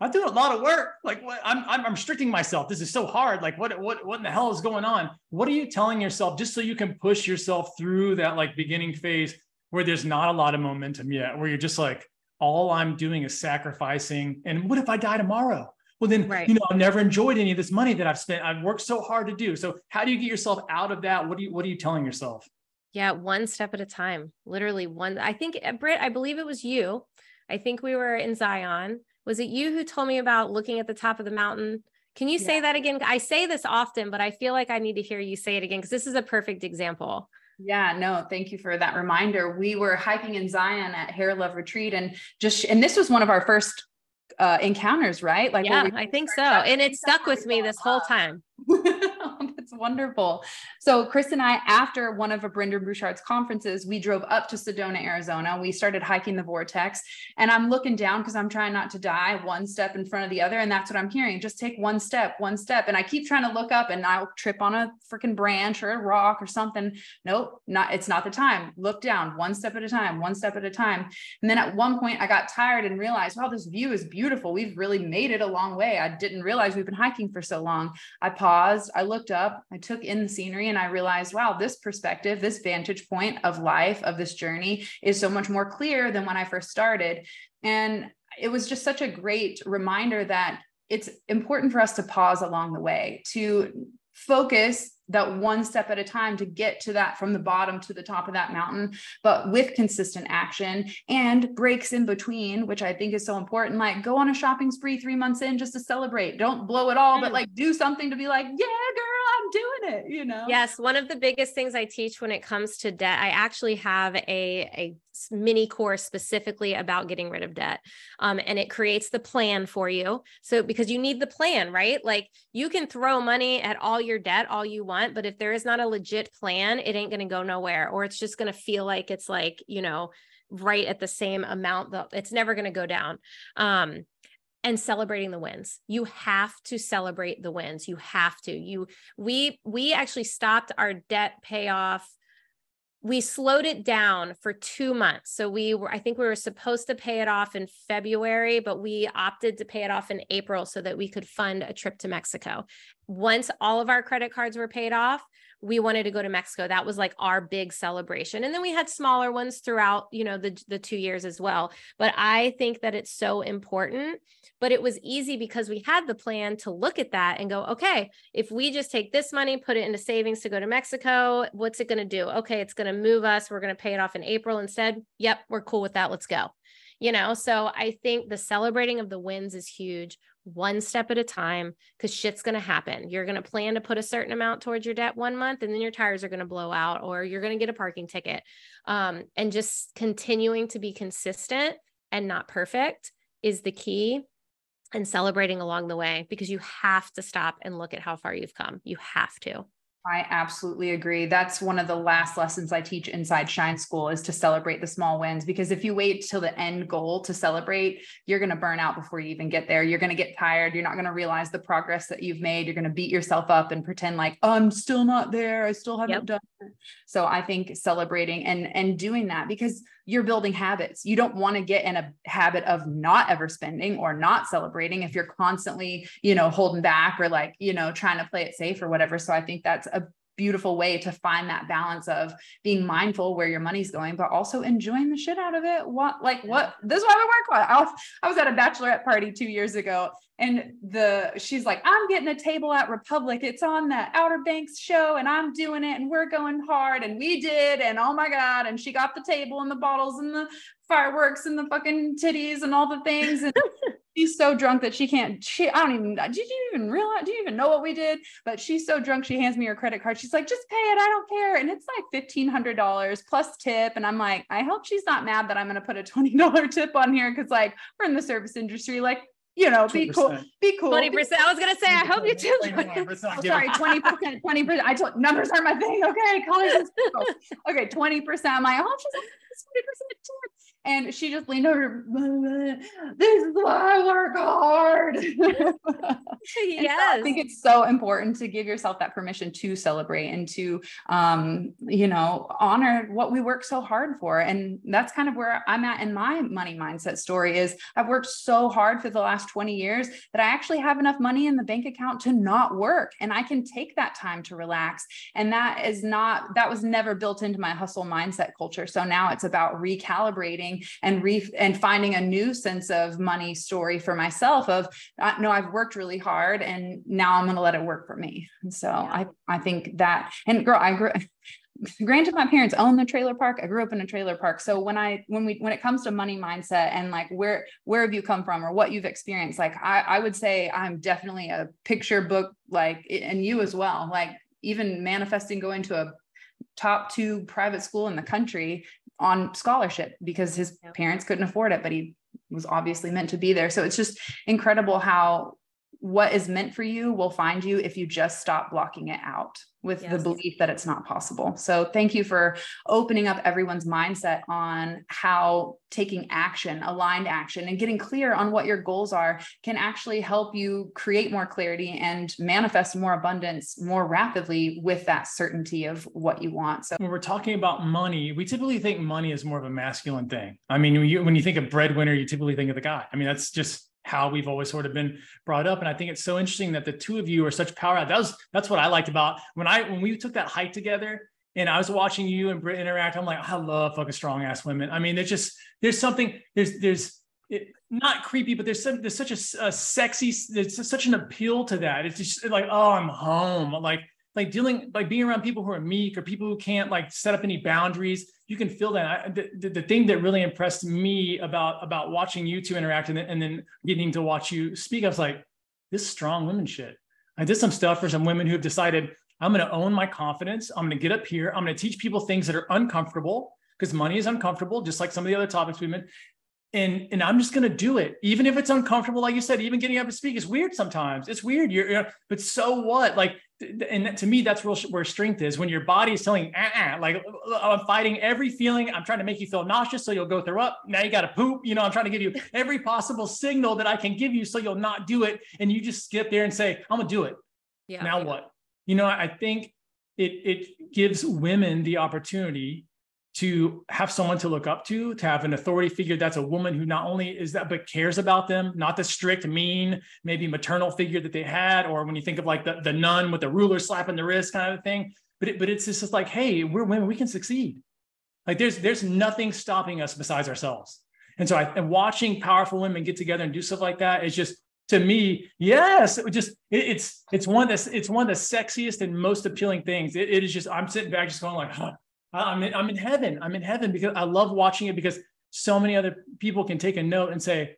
I'm doing a lot of work. Like what I'm, I'm, I'm restricting myself. This is so hard. Like what, what, what in the hell is going on? What are you telling yourself just so you can push yourself through that like beginning phase where there's not a lot of momentum yet, where you're just like, all I'm doing is sacrificing. And what if I die tomorrow? Well, then, right. you know, I've never enjoyed any of this money that I've spent. I've worked so hard to do. So how do you get yourself out of that? What do you, what are you telling yourself? Yeah. One step at a time, literally one. I think uh, Brit, I believe it was you. I think we were in Zion was it you who told me about looking at the top of the mountain? Can you say that again? I say this often, but I feel like I need to hear you say it again because this is a perfect example. Yeah, no, thank you for that reminder. We were hiking in Zion at Hair Love Retreat and just and this was one of our first uh encounters, right? Like yeah, I think so. And it stuck with me this whole time. Wonderful. So Chris and I, after one of Brendon Burchard's conferences, we drove up to Sedona, Arizona. We started hiking the vortex and I'm looking down because I'm trying not to die one step in front of the other. And that's what I'm hearing. Just take one step, one step. And I keep trying to look up and I'll trip on a freaking branch or a rock or something. Nope, not, it's not the time. Look down one step at a time, one step at a time. And then at one point I got tired and realized, wow, this view is beautiful. We've really made it a long way. I didn't realize we've been hiking for so long. I paused, I looked up, I took in the scenery and I realized, wow, this perspective, this vantage point of life, of this journey is so much more clear than when I first started. And it was just such a great reminder that it's important for us to pause along the way, to focus that one step at a time to get to that from the bottom to the top of that mountain, but with consistent action and breaks in between, which I think is so important. Like go on a shopping spree three months in just to celebrate. Don't blow it all, but mm. like do something to be like, yeah, girl, I'm doing it, you know? Yes. One of the biggest things I teach when it comes to debt, I actually have a, a mini course specifically about getting rid of debt. Um, and it creates the plan for you. So, because you need the plan, right? Like you can throw money at all your debt all you want, but if there is not a legit plan, it ain't going to go nowhere, or it's just going to feel like it's like, you know, right at the same amount that it's never going to go down. Um, and celebrating the wins. You have to celebrate the wins. You have to. You we we actually stopped our debt payoff we slowed it down for two months. So we were, I think we were supposed to pay it off in February, but we opted to pay it off in April so that we could fund a trip to Mexico. Once all of our credit cards were paid off, we wanted to go to Mexico. That was like our big celebration. And then we had smaller ones throughout, you know, the the 2 years as well. But I think that it's so important, but it was easy because we had the plan to look at that and go, okay, if we just take this money, put it into savings to go to Mexico, what's it going to do? Okay, it's going to move us. We're going to pay it off in April instead. Yep, we're cool with that. Let's go you know so i think the celebrating of the wins is huge one step at a time because shit's going to happen. You're going to plan to put a certain amount towards your debt one month and then your tires are going to blow out or you're going to get a parking ticket. Um, and just continuing to be consistent and not perfect is the key and celebrating along the way because you have to stop and look at how far you've come. You have to I absolutely agree. That's one of the last lessons I teach inside Shine School is to celebrate the small wins because if you wait till the end goal to celebrate, you're going to burn out before you even get there. You're going to get tired. You're not going to realize the progress that you've made. You're going to beat yourself up and pretend like, "Oh, I'm still not there. I still haven't yep. done it." So I think celebrating and and doing that because you're building habits. You don't want to get in a habit of not ever spending or not celebrating if you're constantly, you know, holding back or like, you know, trying to play it safe or whatever. So I think that's a beautiful way to find that balance of being mindful where your money's going, but also enjoying the shit out of it. What, like, what, this is why we work on. I was, I was at a bachelorette party two years ago and the, she's like, I'm getting a table at Republic. It's on the Outer Banks show and I'm doing it and we're going hard. And we did. And oh my God. And she got the table and the bottles and the fireworks and the fucking titties and all the things. And she's so drunk that she can't she i don't even did you even realize do you even know what we did but she's so drunk she hands me her credit card she's like just pay it i don't care and it's like $1500 plus tip and i'm like i hope she's not mad that i'm going to put a $20 tip on here because like we're in the service industry like you know, be 2%. cool, be cool. 20%. I was gonna say, I hope you do. oh, sorry, 20%, 20%. I told numbers are my thing. Okay, colors Okay, 20%. I'm like, oh, she's 20% and she just leaned over, this is why I work hard. yes. So I think it's so important to give yourself that permission to celebrate and to, um, you know, honor what we work so hard for. And that's kind of where I'm at in my money mindset story is I've worked so hard for the last 20 years that I actually have enough money in the bank account to not work. And I can take that time to relax. And that is not, that was never built into my hustle mindset culture. So now it's about recalibrating and re and finding a new sense of money story for myself of uh, no I've worked really hard and now I'm going to let it work for me and so yeah. I I think that and girl I grew granted my parents own the trailer park i grew up in a trailer park so when i when we when it comes to money mindset and like where where have you come from or what you've experienced like i i would say i'm definitely a picture book like and you as well like even manifesting going to a top two private school in the country on scholarship because his parents couldn't afford it, but he was obviously meant to be there. So it's just incredible how what is meant for you will find you if you just stop blocking it out with yes. the belief that it's not possible. So thank you for opening up everyone's mindset on how taking action, aligned action, and getting clear on what your goals are can actually help you create more clarity and manifest more abundance more rapidly with that certainty of what you want. So when we're talking about money, we typically think money is more of a masculine thing. I mean, when you, when you think of breadwinner, you typically think of the guy. I mean, that's just how we've always sort of been brought up. And I think it's so interesting that the two of you are such power. That was that's what I liked about when I when we took that hike together and I was watching you and Brit interact. I'm like, I love fucking strong ass women. I mean, there's just there's something there's there's it, not creepy, but there's some there's such a, a sexy there's such an appeal to that. It's just like oh, I'm home. Like like dealing like being around people who are meek or people who can't like set up any boundaries you can feel that I, the, the thing that really impressed me about about watching you two interact and then, and then getting to watch you speak i was like this strong women shit i did some stuff for some women who have decided i'm going to own my confidence i'm going to get up here i'm going to teach people things that are uncomfortable because money is uncomfortable just like some of the other topics we've been and and I'm just gonna do it, even if it's uncomfortable. Like you said, even getting up to speak is weird sometimes. It's weird. You're, you're but so what? Like, and to me, that's real where strength is when your body is telling, ah, like I'm fighting every feeling. I'm trying to make you feel nauseous, so you'll go throw up. Now you got to poop. You know, I'm trying to give you every possible signal that I can give you, so you'll not do it, and you just skip there and say, I'm gonna do it. Yeah. Now yeah. what? You know, I think it it gives women the opportunity to have someone to look up to, to have an authority figure that's a woman who not only is that, but cares about them, not the strict, mean, maybe maternal figure that they had, or when you think of like the, the nun with the ruler slapping the wrist kind of thing. But, it, but it's just like, hey, we're women, we can succeed. Like there's there's nothing stopping us besides ourselves. And so I, and watching powerful women get together and do stuff like that is just to me, yes, it just it, it's it's one that's it's one of the sexiest and most appealing things. It, it is just I'm sitting back just going like, huh, I'm in, I'm in heaven. I'm in heaven because I love watching it because so many other people can take a note and say,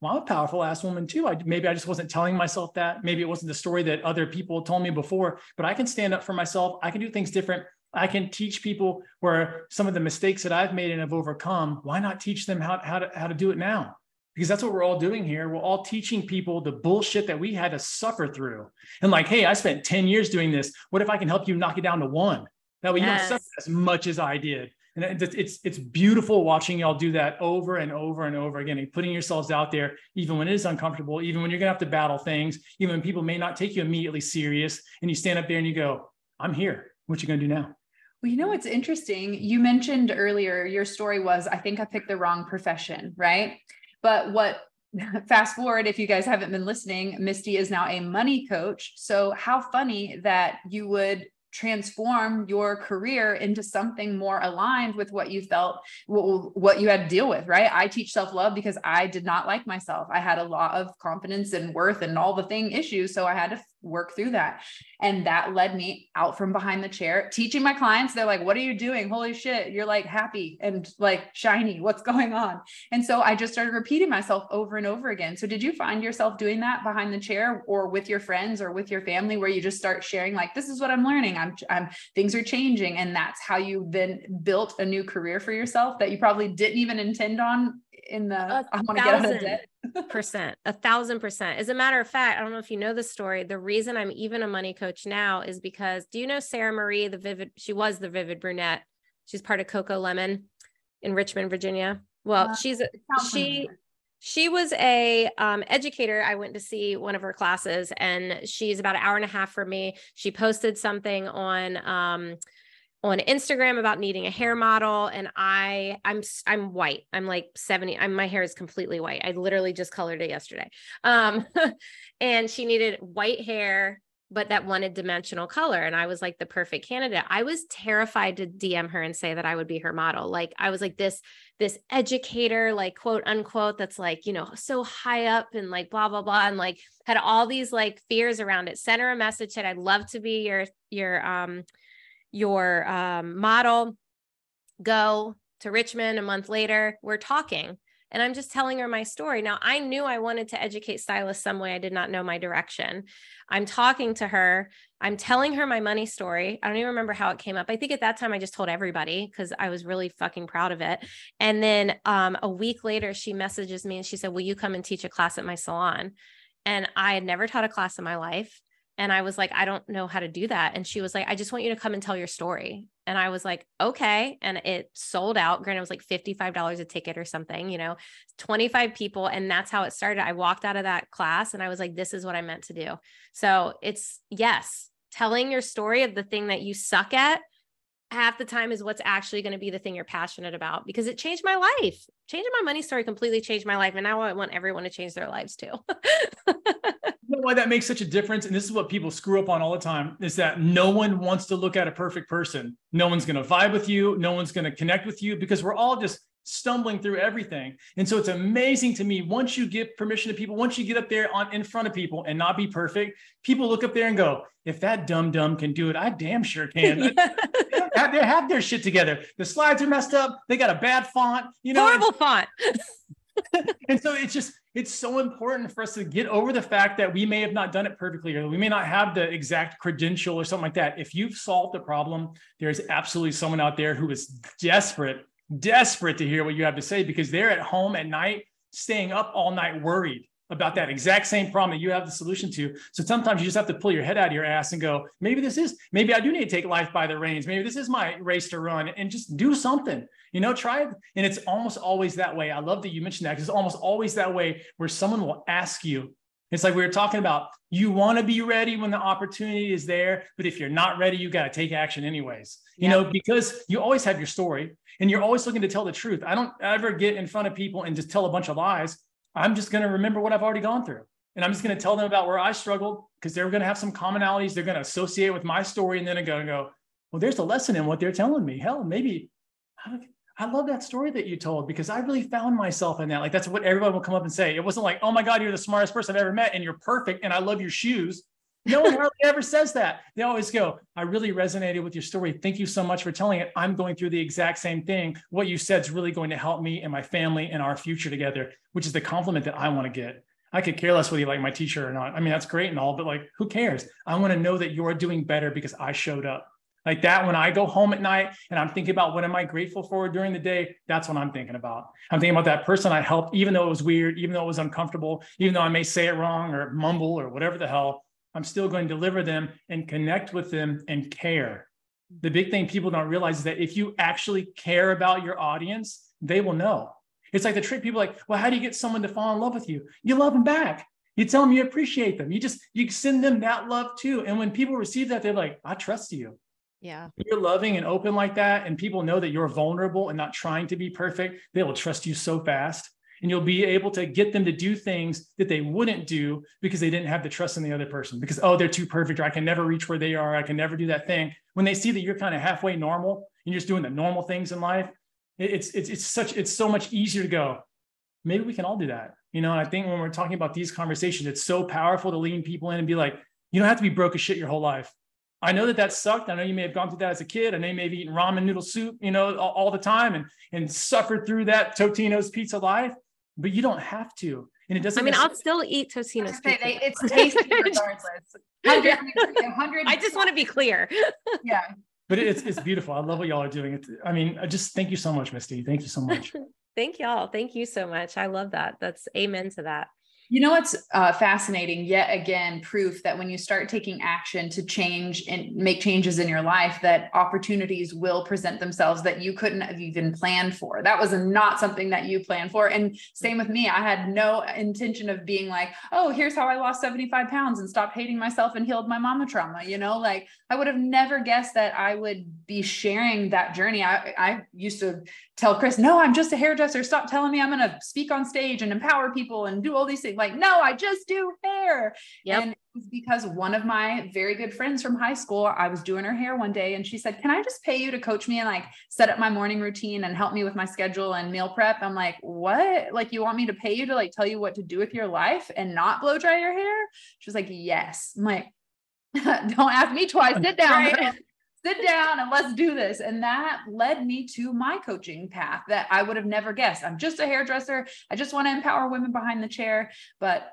well, I'm a powerful ass woman too. I, maybe I just wasn't telling myself that. Maybe it wasn't the story that other people told me before, but I can stand up for myself. I can do things different. I can teach people where some of the mistakes that I've made and have overcome. Why not teach them how, how, to, how to do it now? Because that's what we're all doing here. We're all teaching people the bullshit that we had to suffer through. And like, hey, I spent 10 years doing this. What if I can help you knock it down to one? That way yes. you don't suffer as much as I did. And it's it's beautiful watching y'all do that over and over and over again, and putting yourselves out there, even when it is uncomfortable, even when you're gonna have to battle things, even when people may not take you immediately serious, and you stand up there and you go, "I'm here. What you gonna do now?" Well, you know what's interesting? You mentioned earlier your story was, I think I picked the wrong profession, right? But what fast forward if you guys haven't been listening misty is now a money coach so how funny that you would transform your career into something more aligned with what you felt what you had to deal with right? I teach self-love because i did not like myself. I had a lot of confidence and worth and all the thing issues so i had to work through that. And that led me out from behind the chair, teaching my clients. They're like, What are you doing? Holy shit. You're like happy and like shiny. What's going on? And so I just started repeating myself over and over again. So did you find yourself doing that behind the chair or with your friends or with your family where you just start sharing, like, this is what I'm learning? I'm, I'm, things are changing. And that's how you then built a new career for yourself that you probably didn't even intend on in the I want to get out of debt. Percent, a thousand percent. As a matter of fact, I don't know if you know the story. The reason I'm even a money coach now is because do you know Sarah Marie, the vivid? She was the vivid brunette. She's part of Coco Lemon in Richmond, Virginia. Well, uh, she's a, she she was a um, educator i went to see one of her classes and she's about an hour and a half from me she posted something on um, on Instagram about needing a hair model and I I'm I'm white. I'm like 70 I'm my hair is completely white. I literally just colored it yesterday. Um and she needed white hair but that wanted dimensional color and I was like the perfect candidate. I was terrified to DM her and say that I would be her model. Like I was like this this educator like quote unquote that's like, you know, so high up and like blah blah blah and like had all these like fears around it. Sent her a message said I'd love to be your your um your um, model, go to Richmond a month later. We're talking. And I'm just telling her my story. Now, I knew I wanted to educate stylists some way. I did not know my direction. I'm talking to her. I'm telling her my money story. I don't even remember how it came up. I think at that time I just told everybody because I was really fucking proud of it. And then um, a week later, she messages me and she said, Will you come and teach a class at my salon? And I had never taught a class in my life. And I was like, I don't know how to do that. And she was like, I just want you to come and tell your story. And I was like, okay. And it sold out. Granted, it was like $55 a ticket or something, you know, 25 people. And that's how it started. I walked out of that class and I was like, this is what I meant to do. So it's yes, telling your story of the thing that you suck at half the time is what's actually going to be the thing you're passionate about because it changed my life. Changing my money story completely changed my life. And now I want everyone to change their lives too. you know why that makes such a difference? And this is what people screw up on all the time is that no one wants to look at a perfect person. No one's going to vibe with you. No one's going to connect with you because we're all just stumbling through everything. And so it's amazing to me once you give permission to people, once you get up there on in front of people and not be perfect, people look up there and go, if that dumb dumb can do it, I damn sure can. yeah. they have their shit together. The slides are messed up. They got a bad font, you know. Horrible font. and so it's just it's so important for us to get over the fact that we may have not done it perfectly or we may not have the exact credential or something like that if you've solved the problem there's absolutely someone out there who is desperate desperate to hear what you have to say because they're at home at night, staying up all night worried about that exact same problem that you have the solution to. So sometimes you just have to pull your head out of your ass and go, maybe this is, maybe I do need to take life by the reins. Maybe this is my race to run and just do something, you know, try it. And it's almost always that way. I love that you mentioned that because it's almost always that way where someone will ask you. It's like we were talking about, you want to be ready when the opportunity is there, but if you're not ready, you got to take action anyways. You know, because you always have your story and you're always looking to tell the truth. I don't ever get in front of people and just tell a bunch of lies. I'm just going to remember what I've already gone through. And I'm just going to tell them about where I struggled because they're going to have some commonalities. They're going to associate with my story. And then I'm going to go, well, there's a lesson in what they're telling me. Hell, maybe I love that story that you told because I really found myself in that. Like, that's what everyone will come up and say. It wasn't like, oh my God, you're the smartest person I've ever met and you're perfect and I love your shoes. No one hardly ever says that. They always go, I really resonated with your story. Thank you so much for telling it. I'm going through the exact same thing. What you said is really going to help me and my family and our future together, which is the compliment that I want to get. I could care less whether you like my t-shirt or not. I mean, that's great and all, but like, who cares? I want to know that you're doing better because I showed up. Like that, when I go home at night and I'm thinking about what am I grateful for during the day, that's what I'm thinking about. I'm thinking about that person I helped, even though it was weird, even though it was uncomfortable, even though I may say it wrong or mumble or whatever the hell. I'm still going to deliver them and connect with them and care. The big thing people don't realize is that if you actually care about your audience, they will know. It's like the trick people like, well, how do you get someone to fall in love with you? You love them back. You tell them you appreciate them. You just you send them that love too. And when people receive that, they're like, I trust you. Yeah. you're loving and open like that, and people know that you're vulnerable and not trying to be perfect, they will trust you so fast and you'll be able to get them to do things that they wouldn't do because they didn't have the trust in the other person because oh they're too perfect or i can never reach where they are i can never do that thing when they see that you're kind of halfway normal and you're just doing the normal things in life it's it's it's such it's so much easier to go maybe we can all do that you know and i think when we're talking about these conversations it's so powerful to lean people in and be like You don't have to be broke as shit your whole life. I know that that sucked. I know you may have gone through that as a kid. I know you may have eaten ramen noodle soup, you know, all, all the time and and suffered through that Totino's pizza life. But you don't have to. And it doesn't. I mean, I'll still eat Totino's pizza. They, it's tasty regardless. 100, 100 I just want to be clear. yeah. But it's it's beautiful. I love what y'all are doing. It. I mean, I just thank you so much, Misty. Thank you so much. thank y'all. Thank you so much. I love that. That's amen to that. You know what's uh, fascinating? Yet again, proof that when you start taking action to change and make changes in your life, that opportunities will present themselves that you couldn't have even planned for. That was not something that you planned for. And same with me. I had no intention of being like, oh, here's how I lost 75 pounds and stopped hating myself and healed my mama trauma. You know, like I would have never guessed that I would be sharing that journey. I, I used to tell Chris, no, I'm just a hairdresser. Stop telling me I'm going to speak on stage and empower people and do all these things. Like, no, I just do hair. Yep. And it was because one of my very good friends from high school, I was doing her hair one day and she said, Can I just pay you to coach me and like set up my morning routine and help me with my schedule and meal prep? I'm like, What? Like, you want me to pay you to like tell you what to do with your life and not blow dry your hair? She was like, Yes. I'm like, don't ask me twice. Sit down. Right sit down and let's do this. And that led me to my coaching path that I would have never guessed. I'm just a hairdresser. I just want to empower women behind the chair. But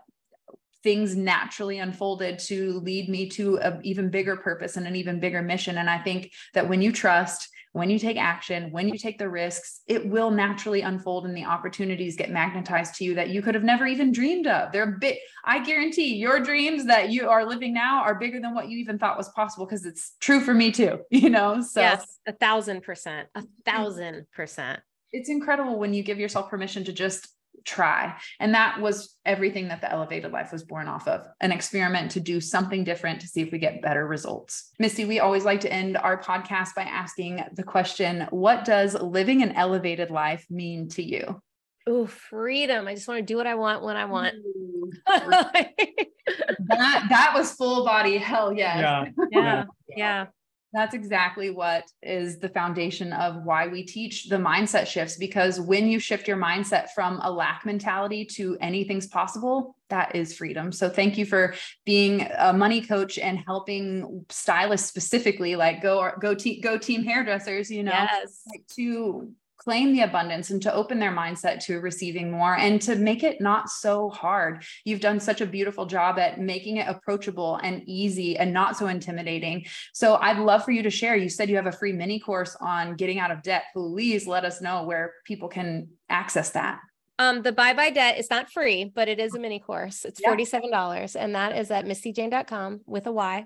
things naturally unfolded to lead me to an even bigger purpose and an even bigger mission. And I think that when you trust, when you take action, when you take the risks, it will naturally unfold and the opportunities get magnetized to you that you could have never even dreamed of. They're big. I guarantee your dreams that you are living now are bigger than what you even thought was possible because it's true for me too, you know? So, yes, a thousand percent, a mm. thousand percent. It's incredible when you give yourself permission to just try. And that was everything that the elevated life was born off of an experiment to do something different to see if we get better results. Missy, we always like to end our podcast by asking the question What does living an elevated life mean to you? Oh, freedom. I just want to do what I want when I want. that that was full body hell yes. Yeah. Yeah. yeah. That's exactly what is the foundation of why we teach the mindset shifts. Because when you shift your mindset from a lack mentality to anything's possible, that is freedom. So thank you for being a money coach and helping stylists specifically, like go go te- go team hairdressers, you know, yes. like to claim the abundance and to open their mindset to receiving more and to make it not so hard. You've done such a beautiful job at making it approachable and easy and not so intimidating. So I'd love for you to share. You said you have a free mini course on getting out of debt. Please let us know where people can access that. Um, the Bye Bye Debt is not free, but it is a mini course. It's $47 and that is at mistyjayne.com with a Y.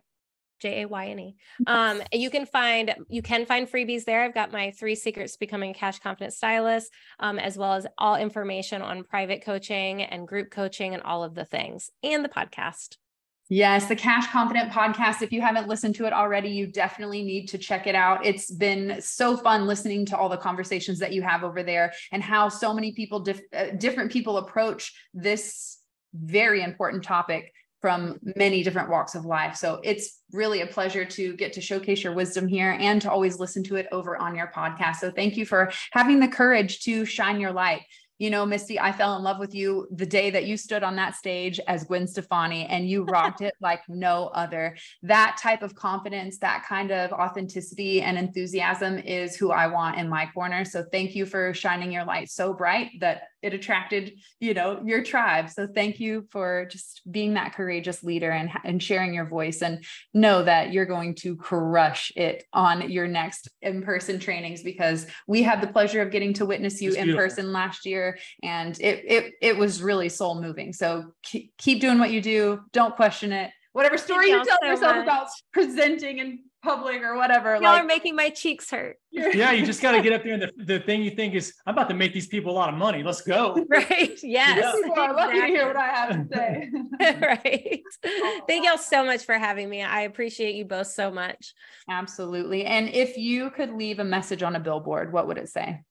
J A Y N E. Um, you can find you can find freebies there. I've got my three secrets to becoming a cash confident stylist, um, as well as all information on private coaching and group coaching and all of the things, and the podcast. Yes, the Cash Confident podcast. If you haven't listened to it already, you definitely need to check it out. It's been so fun listening to all the conversations that you have over there and how so many people, dif- uh, different people approach this very important topic from many different walks of life. So it's really a pleasure to get to showcase your wisdom here and to always listen to it over on your podcast. So thank you for having the courage to shine your light you know, Misty, I fell in love with you the day that you stood on that stage as Gwen Stefani and you rocked it like no other. That type of confidence, that kind of authenticity and enthusiasm is who I want in my corner. So thank you for shining your light so bright that it attracted, you know, your tribe. So thank you for just being that courageous leader and, and sharing your voice and know that you're going to crush it on your next in-person trainings because we had the pleasure of getting to witness you in person last year and it it it was really soul moving. So keep, keep doing what you do. Don't question it. Whatever story you tell so yourself much. about presenting in public or whatever. Y'all like, are making my cheeks hurt. yeah, you just got to get up there and the, the thing you think is, I'm about to make these people a lot of money. Let's go. Right. Yes. Yeah. People are lucky to hear what I have to say. right. Thank y'all so much for having me. I appreciate you both so much. Absolutely. And if you could leave a message on a billboard, what would it say?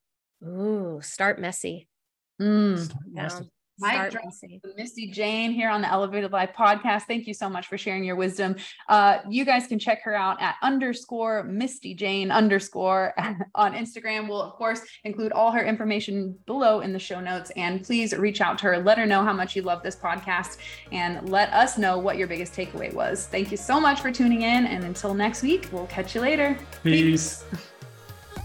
Ooh, start messy. Mm, yeah. Mic drop Misty Jayne here on the Elevated Life podcast. Thank you so much for sharing your wisdom. Uh, you guys can check her out at underscore Misty Jayne underscore on Instagram. We'll, of course, include all her information below in the show notes. And please reach out to her. Let her know how much you love this podcast and let us know what your biggest takeaway was. Thank you so much for tuning in. And until next week, we'll catch you later. Peace. Peace.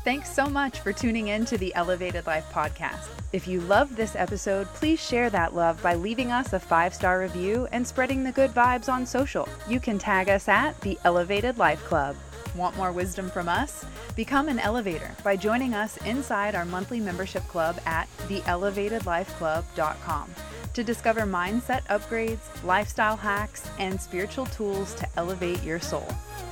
Thanks so much for tuning in to the Elevated Life podcast. If you loved this episode, please share that love by leaving us a five star review and spreading the good vibes on social. You can tag us at the Elevated Life Club. Want more wisdom from us? Become an elevator by joining us inside our monthly membership club at theelevatedlifeclub.com to discover mindset upgrades, lifestyle hacks, and spiritual tools to elevate your soul.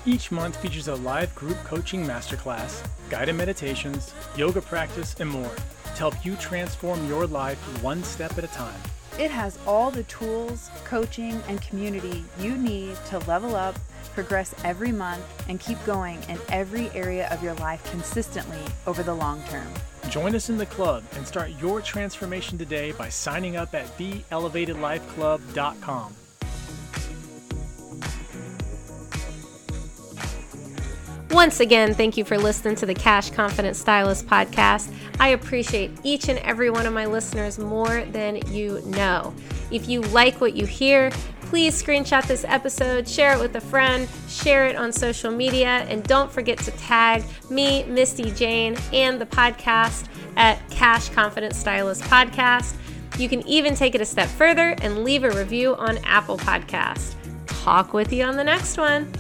Each month features a live group coaching masterclass, guided meditations, yoga practice, and more to help you transform your life one step at a time. It has all the tools, coaching, and community you need to level up, progress every month, and keep going in every area of your life consistently over the long term. Join us in the club and start your transformation today by signing up at theelevatedlifeclub.com. Once again, thank you for listening to the Cash Confident Stylist podcast. I appreciate each and every one of my listeners more than you know. If you like what you hear, please screenshot this episode, share it with a friend, share it on social media, and don't forget to tag me, Misty Jayne, and the podcast at Cash Confident Stylist Podcast. You can even take it a step further and leave a review on Apple Podcast. Talk with you on the next one.